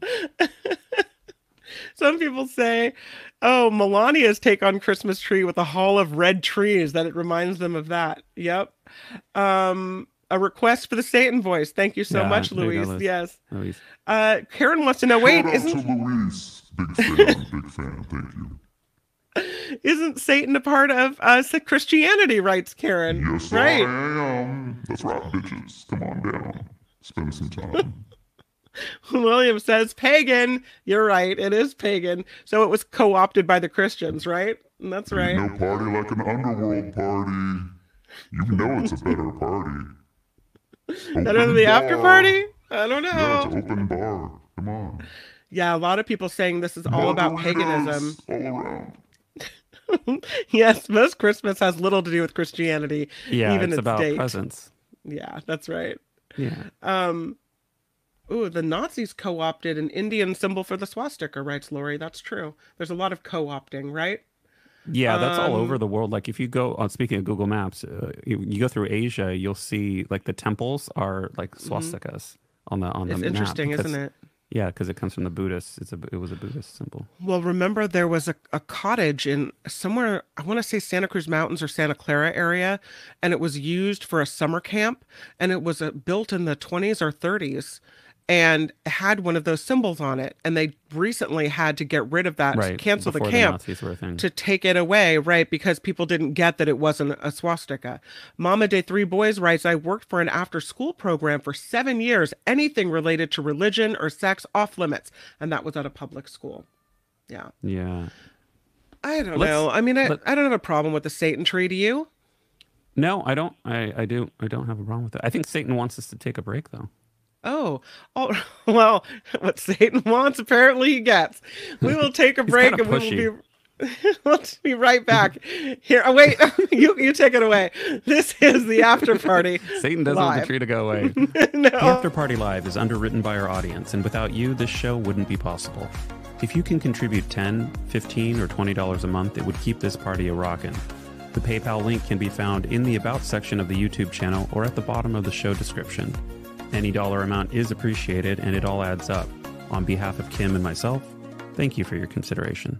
some people say oh melania's take on christmas tree with a hall of red trees that it reminds them of that yep um a request for the satan voice thank you so Yeah, much there go, louise Liz. yes Louise. uh karen wants to know wait Shout out isn't to Luis. Big fan, big fan. Thank you. [LAUGHS] Isn't Satan a part of uh, Christianity? Writes Karen. Yes, right. I am. That's right, bitches. Come on down. Spend some time. [LAUGHS] William says pagan. You're right. It is pagan. So it was co-opted by the Christians, right? That's right. Ain't no party like an underworld party. You know it's a better party. Better than Open the after party? I don't Yeah, it's know. open bar. Come on. Yeah, a lot of people saying this is all about paganism. All around. [LAUGHS] yes, most Christmas has little to do with Christianity. Yeah, even it's its about date. presents. Yeah, that's right. Yeah. Um, ooh, the Nazis co-opted an Indian symbol for the swastika, writes Lori. That's true. There's a lot of co-opting, right? Yeah, that's all over Um, the world. Like if you go on speaking of Google Maps, uh, you, you go through Asia, you'll see like the temples are like swastikas on the on the Mm-hmm. It's map. interesting, because- isn't it? Yeah, because it comes from the Buddhists. It's a it was a Buddhist symbol. Well, remember there was a, a cottage in somewhere, I want to say Santa Cruz Mountains or Santa Clara area, and it was used for a summer camp. And it was uh, built in the 20s or 30s and had one of those symbols on it. And they recently had to get rid of that, Right. cancel the camp. Nazis were a thing. to take it away, right? Because people didn't get that it wasn't a swastika. Mama Day Three Boys writes, I worked for an after school program for seven years. Anything related to religion or sex off limits. And that was at a public school. Yeah. yeah. I don't Let's- know. I mean, I, let- I don't have a problem with the Satan tree. Do you? No, I don't. I, I do. I don't have a problem with it. I think Satan wants us to take a break, though. Oh, oh, [LAUGHS] well, what Satan wants, apparently he gets. We will take a [LAUGHS] break kinda and we will be. [LAUGHS] Let's be right back. Here, oh, wait, you you take it away. This is the after party. Satan doesn't want the tree to go away. no. The After Party Live is underwritten by our audience, and without you, this show wouldn't be possible. If you can contribute 10 15 or $20 a month, it would keep this party a rockin'. The PayPal link can be found in the About section of the YouTube channel or at the bottom of the show description. Any dollar amount is appreciated, and it all adds up. On behalf of Kim and myself, thank you for your consideration.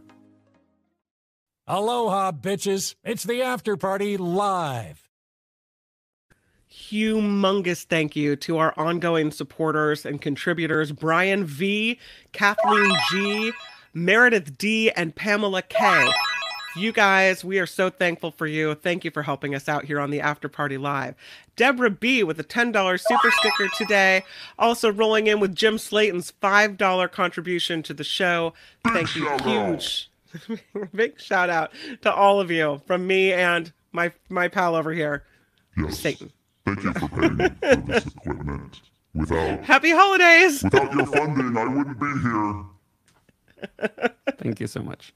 Aloha, bitches. It's the after party live. humongous thank you to our ongoing supporters and contributors Brian V, Kathleen G, Meredith D, and Pamela K. You guys, we are so thankful for you. Thank you for helping us out here on the After Party Live. Deborah B with a $10 super sticker today. Also rolling in with Jim Slayton's $5 contribution to the show. Thank you. Huge. [LAUGHS] Big shout out to all of you from me and my my pal over here, Yes. Satan. Thank you for paying for this [LAUGHS] equipment. Without Happy holidays! without your funding, I wouldn't be here. Thank you so much.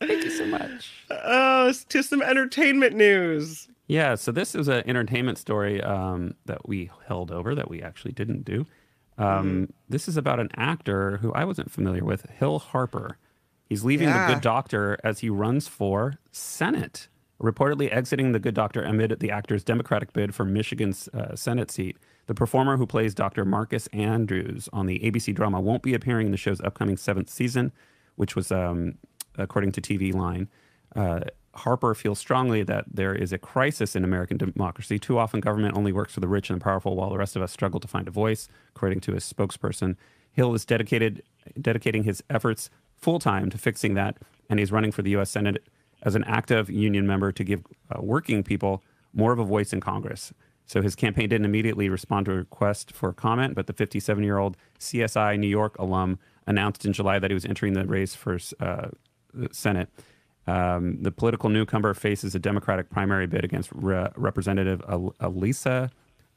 Thank you so much. Oh, to some entertainment news. Yeah, so this is an entertainment story um, that we held over that we actually didn't do. Um, This is about an actor who I wasn't familiar with, Hill Harper. He's leaving Yeah. The Good Doctor as he runs for Senate, reportedly exiting The Good Doctor amid the actor's Democratic bid for Michigan's uh, Senate seat. The performer who plays Dr. Marcus Andrews on the ABC drama won't be appearing in the show's upcoming seventh season, which was, um, according to TV Line. Uh, Harper feels strongly that there is a crisis in American democracy. Too often, government only works for the rich and the powerful, while the rest of us struggle to find a voice, according to his spokesperson. Hill is dedicated, dedicating his efforts full time to fixing that, and he's running for the U.S. Senate as an active union member to give uh, working people more of a voice in Congress. So his campaign didn't immediately respond to a request for comment, but the 57 year old CSI New York alum announced in July that he was entering the race for uh, Senate. Um, the political newcomer faces a Democratic primary bid against Re- Representative Al- Elissa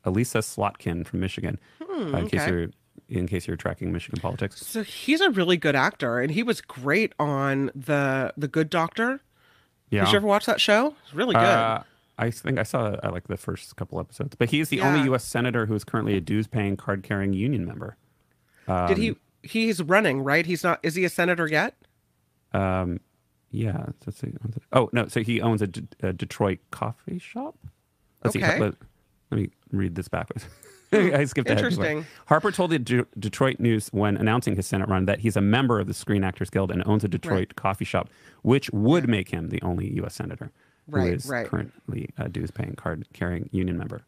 Elissa Slotkin from Michigan. uh, in case okay. you're in case you're tracking Michigan politics. So he's a really good actor, and he was great on the the Good Doctor. Yeah. Did you ever watch that show? It's really good. Uh, I think I saw uh, like the first couple episodes, but he is the Yeah. only U.S. senator who is currently a dues-paying, card-carrying union member. Did he? He's running, right? He's not. Is he a senator yet? Um, yeah. Let's see. Oh no, so he owns a, D- a Detroit coffee shop. Let's see. Okay. Let, let me read this backwards. [LAUGHS] I skipped ahead. Interesting. Harper told the D- Detroit News when announcing his Senate run that he's a member of the Screen Actors Guild and owns a Detroit coffee shop, which would make him the only U.S. senator Right, who is right. currently a dues-paying, card-carrying union member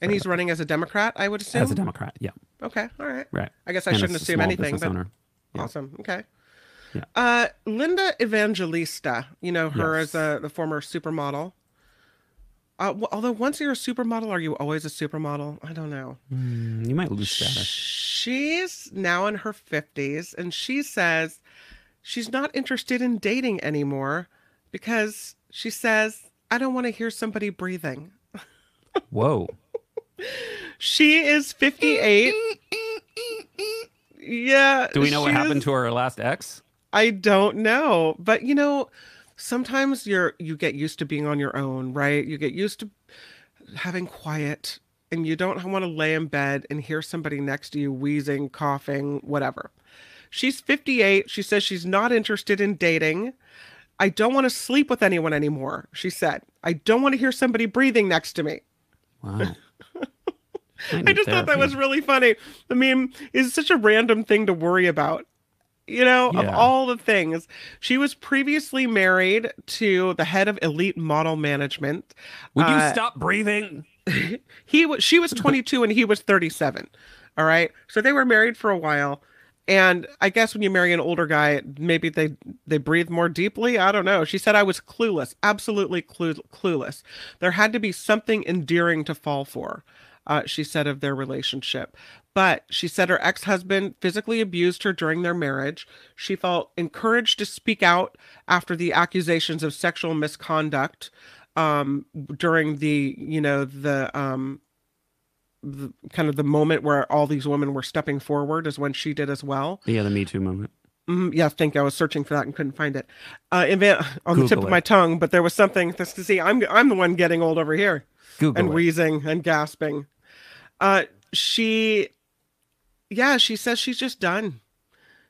And he's running as a Democrat, I would assume. as a Democrat. Yeah. Okay, all right. Right. I guess I And shouldn't assume anything, but owner. Yeah. awesome. Okay. Yeah. Uh, Linda Evangelista, you know her Yes. as a the former supermodel. Uh, w- although once you're a supermodel, are you always a supermodel? I don't know. Mm, you might lose status. She's now in her 50s and she says she's not interested in dating anymore because she says, I don't want to hear somebody breathing. [LAUGHS] Whoa. She is 58. [LAUGHS] Yeah. Do we know what happened is- to her last ex? I don't know. But you know, sometimes you're you get used to being on your own, right? You get used to having quiet and you don't want to lay in bed and hear somebody next to you wheezing, coughing, whatever. She's 58. She says she's not interested in dating. I don't want to sleep with anyone anymore, she said. I don't want to hear somebody breathing next to me. Wow. [LAUGHS] I just thought that was really funny. I mean, it's such a random thing to worry about. You know, of all the things, she was previously married to the head of Elite Model Management. Would you uh, stop breathing? [LAUGHS] He was she was 22 and he was 37. All right, so they were married for a while, and I guess when you marry an older guy, maybe they they breathe more deeply. I don't know. She said I was clueless, absolutely clue, clueless. There had to be something endearing to fall for. Uh, she said of their relationship. But she said her ex husband physically abused her during their marriage. She felt encouraged to speak out after the accusations of sexual misconduct um, during the, you know, the, um, the kind of the moment where all these women were stepping forward is when she did as well. Yeah, the Me Too moment. Mm, yeah, thank you. I was searching for that and couldn't find it. Uh, on the tip Google of my tongue, but there was something to see. I'm I'm the one getting old over here Google and it. wheezing and gasping. Uh, she, yeah, she says she's just done.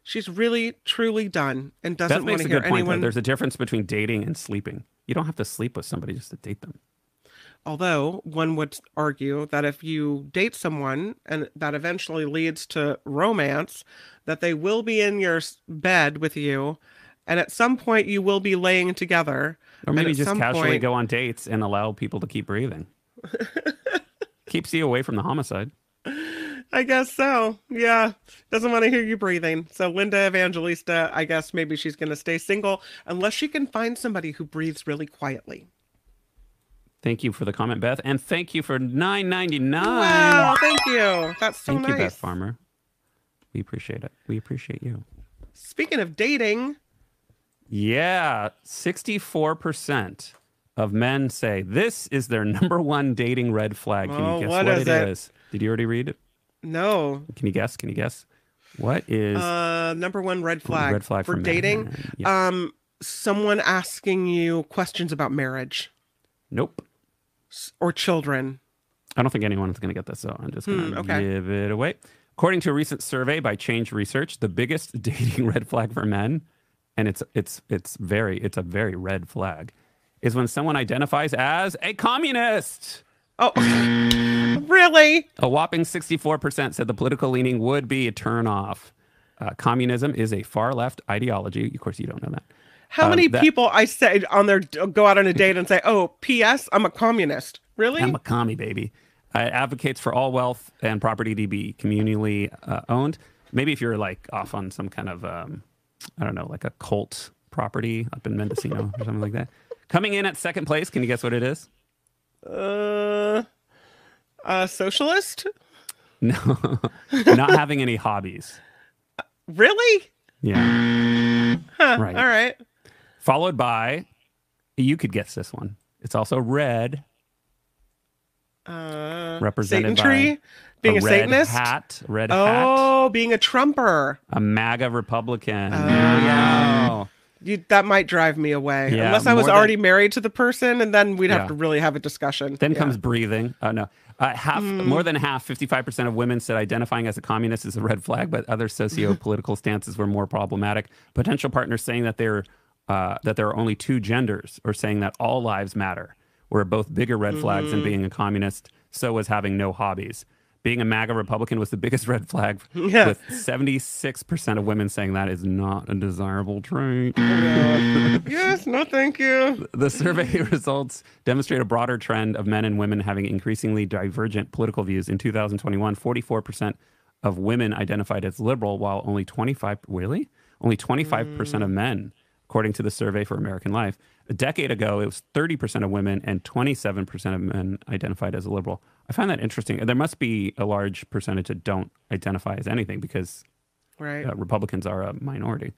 She's really, truly done, and doesn't That want to a hear good point. anyone. Though. There's a difference between dating and sleeping. You don't have to sleep with somebody just to date them. Although one would argue that if you date someone and that eventually leads to romance, that they will be in your bed with you, and at some point you will be laying together. Or maybe just casually point- go on dates and allow people to keep breathing. [LAUGHS] Keeps you away from the homicide. I guess so. Yeah. Doesn't want to hear you breathing. So Linda Evangelista, I guess maybe she's going to stay single unless she can find somebody who breathes really quietly. Thank you for the comment, Beth, and thank you for nine ninety nine. Wow. Thank you. That's so Thank nice. you, Beth Farmer. We appreciate it. We appreciate you. Speaking of dating, Yeah, 64% of men say this is their [LAUGHS] number one dating red flag. Can Oh, you guess what what, is it it? is? Did you already read it? no. Can you guess? Can you guess? What is Uh, number one red flag, red flag for for dating. Yeah. Um, someone asking you questions about marriage nope. Or children. I don't think anyone's going to get this, so I'm just going to Hmm, okay. give it away. According to a recent survey by Change Research, the biggest [LAUGHS] dating red flag for men, and it's it's it's very it's a very red flag, is when someone identifies as a communist. Oh, [LAUGHS] really? A whopping 64% said the political leaning would be a turnoff. Uh, communism is a far left ideology. Of course, you don't know that. How Um, many that- people I say on their go out on a date and say, "Oh, P.S. I'm a communist." Really? I'm a commie, baby. Uh, advocates for all wealth and property to be communally uh, owned. Maybe if you're like off on some kind of, um, I don't know, like a cult property up in Mendocino or something like that. Coming in at second place, can you guess what it is? Uh, a socialist? [LAUGHS] No, not having any hobbies. Really? Yeah. Huh, Right. All right. Followed by, you could guess this one. It's also red, Uh, represented Satan tree? by Being a, red Satanist? hat, red hat, Oh, being a Trumper. a MAGA Republican. Oh, yeah. You, that might drive me away. Yeah, Unless I was more than- already married to the person, and then we'd have Yeah. to really have a discussion. Then Yeah. comes breathing. Oh no, uh, half Hmm. more than half, fifty-five percent of women said identifying as a communist is a red flag, but other socio-political [LAUGHS] stances were more problematic. Potential partners saying that they're uh, that there are only two genders, or saying that all lives matter, were both bigger red flags Mm-hmm. than being a communist. So was having no hobbies. Being a MAGA Republican was the biggest [LAUGHS] red flag, [LAUGHS] Yeah. with seventy-six percent of women saying that is not a desirable trait. [LAUGHS] yes, no, thank you. The survey results demonstrate a broader trend of men and women having increasingly divergent political views. In 2021, 44% of women identified as liberal, while only 25 really Only 25% of men, according to the survey for American Life. A decade ago, it was 30% of women and 27% of men identified as a liberal. I find that interesting. There must be a large percentage that don't identify as anything because Right. uh, Republicans are a minority.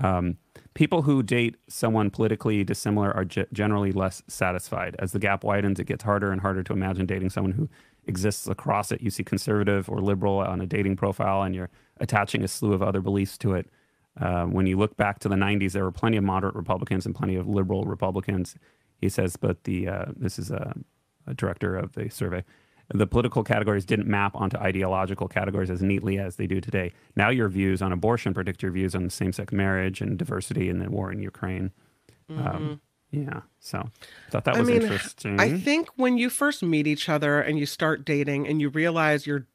Um, people who date someone politically dissimilar are ge- generally less satisfied. As the gap widens, it gets harder and harder to imagine dating someone who exists across it. You see conservative or liberal on a dating profile, and you're attaching a slew of other beliefs to it. Uh, when you look back to the 90s, there were plenty of moderate Republicans and plenty of liberal Republicans. He says, but the uh, this is a, a director of the survey. The political categories didn't map onto ideological categories as neatly as they do today. Now, your views on abortion predict your views on same sex marriage and diversity and the war in Ukraine. Um, yeah, so I thought that Mm-hmm. I was mean, interesting. I think when you first meet each other and you start dating and you realize you're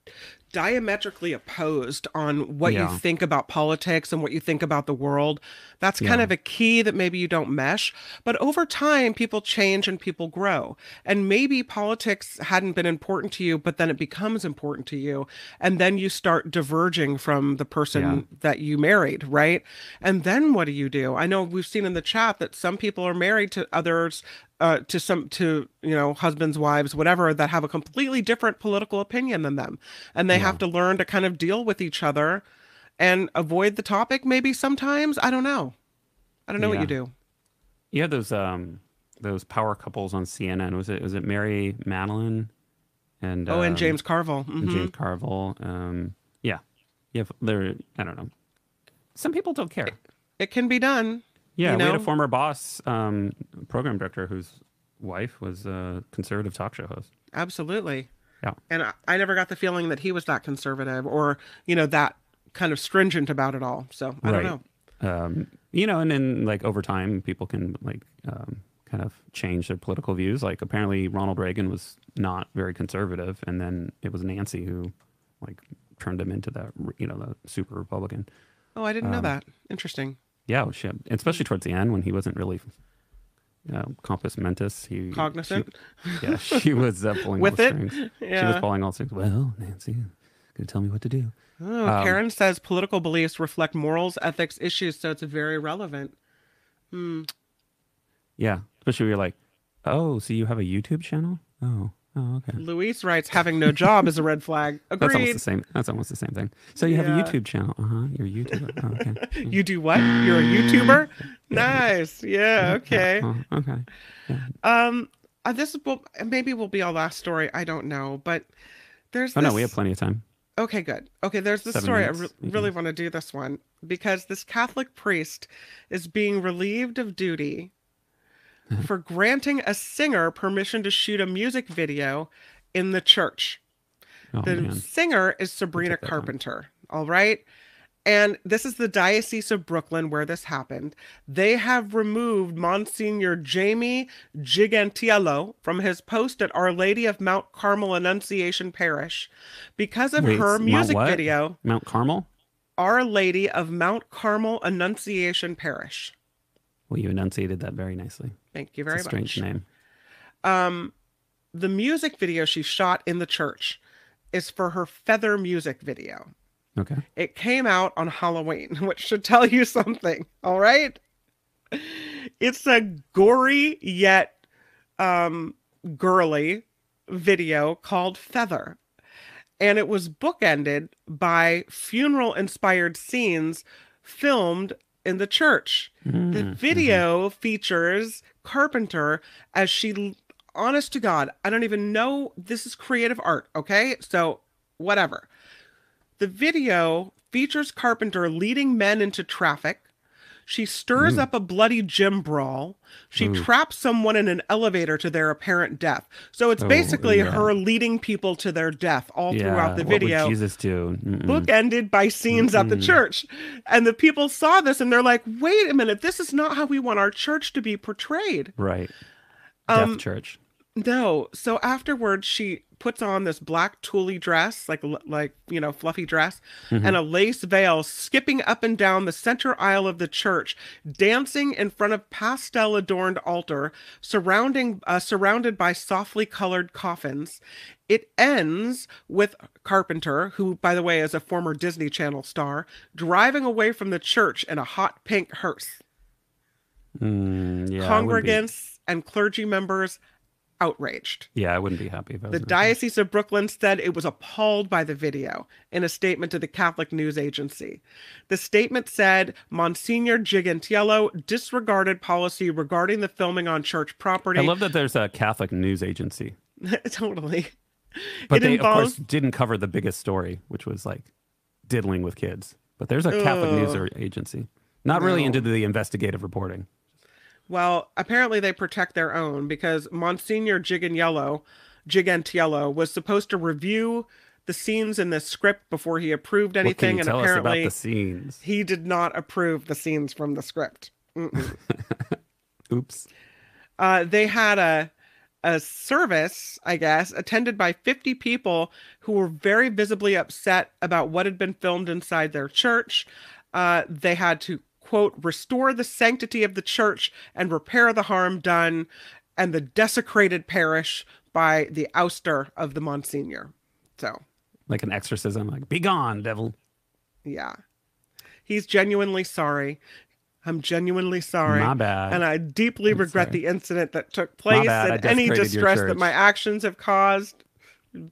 diametrically opposed on what Yeah. you think about politics and what you think about the world, that's kind Yeah. of a key that maybe you don't mesh. But over time, people change and people grow. And maybe politics hadn't been important to you, but then it becomes important to you. And then you start diverging from the person Yeah. that you married, right? And then what do you do? I know we've seen in the chat that some people are married to others uh, to some to you know husbands wives whatever that have a completely different political opinion than them and they have to learn to kind of deal with each other and avoid the topic maybe sometimes i don't know i don't know what you do you had those um, those power couples on CNN. Was it was it Mary Matalin and oh and um, james carville and Mhm. James Carville? Um, yeah, yeah. They're I don't know. Some people don't care. it can be done Yeah, you we had a former boss, um, program director, whose wife was a conservative talk show host. absolutely Yeah. and I, I never got the feeling that he was that conservative or you know that kind of stringent about it all so i Right. don't know Um, you know, and then like over time, people can like um, kind of change their political views. Like apparently, Ronald Reagan was not very conservative, and then it was Nancy who like turned him into that you know the super Republican. oh i Um, didn't know that interesting Yeah, well, she, especially towards the end when he wasn't really uh, compos mentis. He cognizant She, yeah, she was uh, [LAUGHS] pulling With all it? strings. She was pulling all strings. Well, Nancy, gonna tell me what to do. Oh, Um, Karen says political beliefs reflect morals, ethics, issues, so it's very relevant. Yeah, especially when you're like, oh, so you have a YouTube channel? Oh, oh, okay. Luis writes having no job is a red flag. Agreed. [LAUGHS] That's almost the same. That's almost the same thing. So you have a YouTube channel? Uh huh. You're a YouTuber. Oh, okay. [LAUGHS] You do what? You're a YouTuber? [LAUGHS] Nice. Yeah. Okay. Oh, okay. Um, uh, this will maybe will be our last story. I don't know, but there's. Oh no, we have plenty of time. Okay, good. Okay, there's this Seven story. I minutes, re- we really want to do this one because this Catholic priest is being relieved of duty Uh-huh. for granting a singer permission to shoot a music video in the church. Oh The man. singer is Sabrina. Carpenter. All right. And this is the Diocese of Brooklyn where this happened. They have removed Monsignor Jamie Gigantiello from his post at Our Lady of Mount Carmel Annunciation Parish because of Wait, her music what? video, Mount Carmel. Our Lady of Mount Carmel Annunciation Parish. Well, you enunciated that very nicely. Thank you It's very a strange much. name. Um, the music video she shot in the church is for her feather music video. Okay. It came out on Halloween, [LAUGHS] which should tell you something. All right. It's a gory yet um, girly video called Feather. And it was bookended by funeral inspired scenes filmed in the church. The Mm, video features Carpenter as she, honest to God, I don't even know. This is creative art, okay? So, whatever. The video features Carpenter leading men into traffic. She stirs up a bloody gym brawl. She traps someone in an elevator to their apparent death. So it's Oh, basically yeah. her leading people to their death all yeah. throughout the video. what would Jesus do? Mm-mm. bookended by scenes at the church. And the people saw this and they're like, wait a minute, this is not how we want our church to be portrayed. Right. Death Um, church. No. So afterwards, she puts on this black tulle dress, like like you know, fluffy dress, Mm-hmm. and a lace veil, skipping up and down the center aisle of the church, dancing in front of pastel adorned altar, surrounding uh, surrounded by softly colored coffins. It ends with Carpenter, who, by the way, is a former Disney Channel star, driving away from the church in a hot pink hearse. Mm, yeah, I wouldn't be- Congregants and clergy members outraged. yeah, I wouldn't be happy about it. The Diocese of Brooklyn said it was appalled by the video in a statement to the Catholic news agency. The statement said Monsignor Gigantiello disregarded policy regarding the filming on church property. I love that there's a Catholic news agency, [LAUGHS] totally. but It they involves- of course didn't cover the biggest story, which was like diddling with kids. But there's a Catholic news Ugh. or- agency, not really No. into the investigative reporting. Well, apparently they protect their own because Monsignor Gigantiello, Gigantiello was supposed to review the scenes in this script before he approved anything, and tell us about apparently the scenes? he did not approve the scenes from the script. [LAUGHS] Oops. uh, they had a a service, I guess, attended by 50 people who were very visibly upset about what had been filmed inside their church. Uh, they had to quote restore the sanctity of the church and repair the harm done and the desecrated parish by the ouster of the Monsignor. So, Like an exorcism, like be gone, devil. yeah. He's genuinely sorry. I'm genuinely sorry. My bad. And I deeply I'm regret sorry. the incident that took place and any distress that my actions have caused.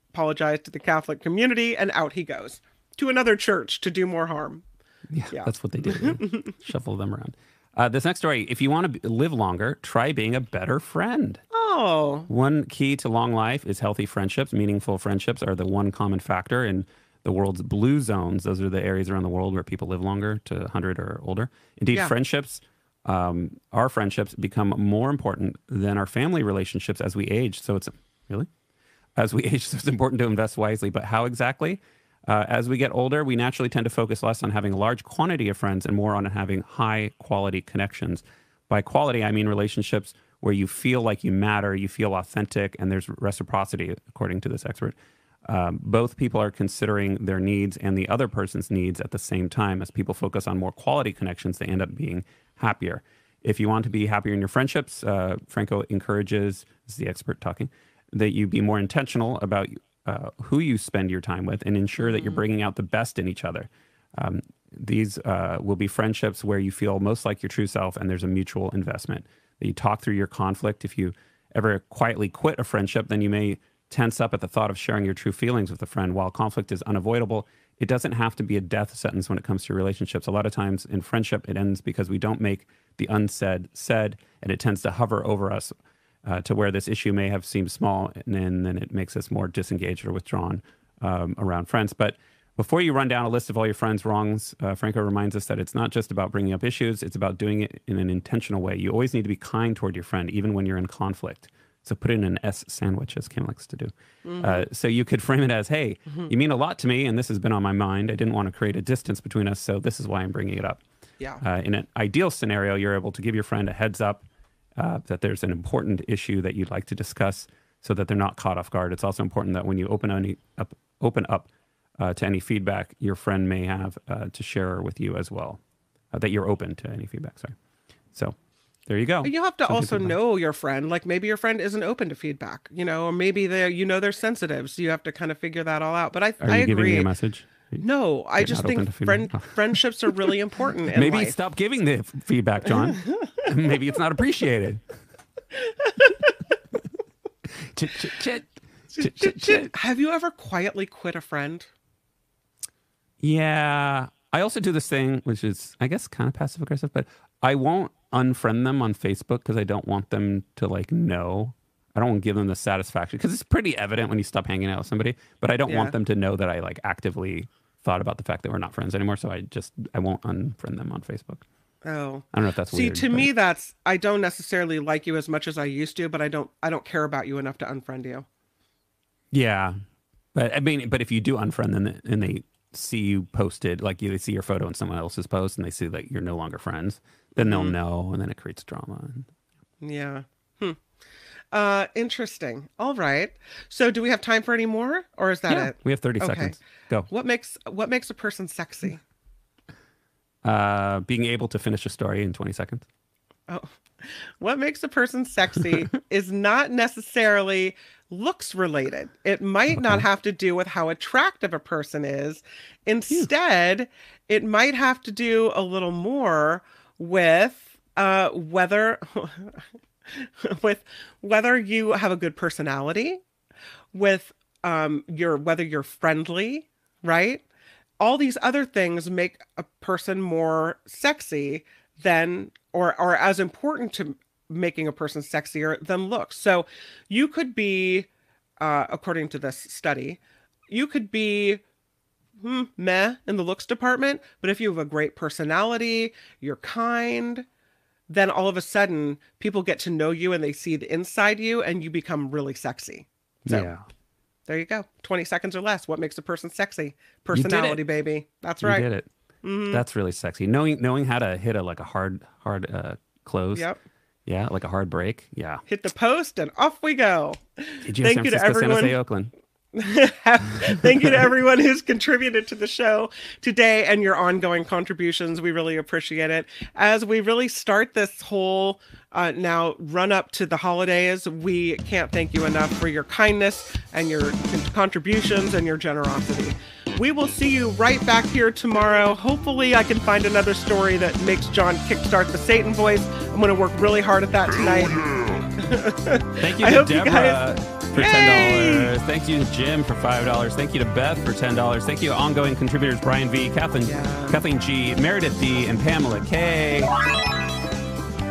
Apologize to the Catholic community, and out he goes to another church to do more harm. [LAUGHS] Yeah, Yeah. that's what they do. [LAUGHS] Shuffle them around. Uh, this next story if you want to b- live longer, try being a better friend. Oh, One key to long life is healthy friendships. Meaningful friendships are the one common factor in the world's blue zones. Those are the areas around the world where people live longer to 100 or older. Indeed, Yeah. friendships, um, our friendships become more important than our family relationships as we age. So it's really? As we [LAUGHS] age, so it's important to invest wisely. But how exactly? Uh, as we get older, we naturally tend to focus less on having a large quantity of friends and more on having high quality connections. By quality, I mean relationships where you feel like you matter, you feel authentic, and there's reciprocity, according to this expert. Um, both people are considering their needs and the other person's needs at the same time. As people focus on more quality connections, they end up being happier. If you want to be happier in your friendships, uh, Franco encourages, this is the expert talking, that you be more intentional about uh, who you spend your time with and ensure that you're bringing out the best in each other. Um, these uh, will be friendships where you feel most like your true self and there's a mutual investment. That you talk through your conflict. If you ever quietly quit a friendship, then you may tense up at the thought of sharing your true feelings with a friend. While conflict is unavoidable, it doesn't have to be a death sentence when it comes to relationships. A lot of times in friendship, it ends because we don't make the unsaid said, and it tends to hover over us uh, to where this issue may have seemed small, and then, then it makes us more disengaged or withdrawn um, around friends. But before you run down a list of all your friends' wrongs, uh, Franco reminds us that it's not just about bringing up issues, it's about doing it in an intentional way. You always need to be kind toward your friend, even when you're in conflict. So put it in an S sandwich, as Kim likes to do. Uh, so you could frame it as, hey, you mean a lot to me, and this has been on my mind. I didn't want to create a distance between us, so this is why I'm bringing it up. yeah. Uh, in an ideal scenario, you're able to give your friend a heads up uh, that there's an important issue that you'd like to discuss, so that they're not caught off guard. It's also important that when you open any up, open up uh, to any feedback, your friend may have uh, to share with you as well. Uh, that you're open to any feedback. Sorry. So there you go. You have to also know your friend. Like maybe your friend isn't open to feedback, you know, or maybe they're, you know they're sensitive, so you have to kind of figure that all out. But I Are I you giving me agree. a message? No, I just think friend friendships are really important Maybe life. stop giving the feedback, John. [LAUGHS] Maybe it's not appreciated. [LAUGHS] chit, chit, chit. Chit, chit, chit. Have you ever quietly quit a friend? Yeah. I also do this thing, which is, I guess, kind of passive aggressive, but I won't unfriend them on Facebook because I don't want them to like know. I don't want to give them the satisfaction because it's pretty evident when you stop hanging out with somebody, but I don't Yeah. want them to know that I like actively thought about the fact that we're not friends anymore. So I just, I won't unfriend them on Facebook. Oh. I don't know if that's See, weird. to but- me that's I don't necessarily like you as much as I used to, but I don't I don't care about you enough to unfriend you. Yeah, but I mean, but if you do unfriend them and they see you posted, like you they see your photo in someone else's post, and they see that you're no longer friends, then they'll know, and then it creates drama. Yeah. Hmm. Uh, interesting. All right. So, do we have time for any more, or is that yeah, it? we have 30 Okay. seconds. Go. What makes what makes a person sexy? Uh, being able to finish a story in 20 seconds. Oh, what makes a person sexy [LAUGHS] is not necessarily looks related. It might not have to do with how attractive a person is. Instead, it might have to do a little more with uh, whether [LAUGHS] [LAUGHS] with whether you have a good personality, with um, your whether you're friendly, right? all these other things make a person more sexy than or or as important to making a person sexier than looks. So you could be uh, according to this study, you could be hmm, meh in the looks department, but if you have a great personality, you're kind, then all of a sudden people get to know you and they see the inside you and you become really sexy. So yeah. there you go. 20 seconds or less. What makes a person sexy? Personality, baby. That's right. You did it. Mhm. That's really sexy. Knowing knowing how to hit a like a hard hard uh close. Yep. Yeah, like a hard break. Yeah. Hit the post and off we go. Did you Thank San you to Francisco, San Jose. Oakland? [LAUGHS] Thank you to everyone who's contributed to the show today and your ongoing contributions. We really appreciate it. As we really start this whole uh, now run up to the holidays, we can't thank you enough for your kindness and your contributions and your generosity. We will see you right back here tomorrow. Hopefully, I can find another story that makes John kickstart the Satan voice. I'm going to work really hard at that tonight. [LAUGHS] Thank you I to hope you Deborah guys- for Yay! ten dollars. Thank you to Jim for five dollars. Thank you to Beth for ten dollars. Thank you ongoing contributors Brian V, Kathleen, Yeah. Kathleen G, Meredith D, and Pamela K.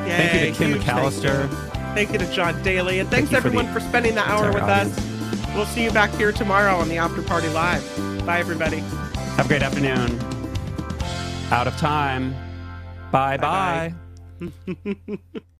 Thank you to Kim huge thank McAllister. Thank you to John Daly. And thanks you for everyone the for spending the hour with entire us. We'll see you back here tomorrow on the After Party Live. Bye, everybody. Have a great afternoon. Out of time. Bye bye. Bye-bye. [LAUGHS]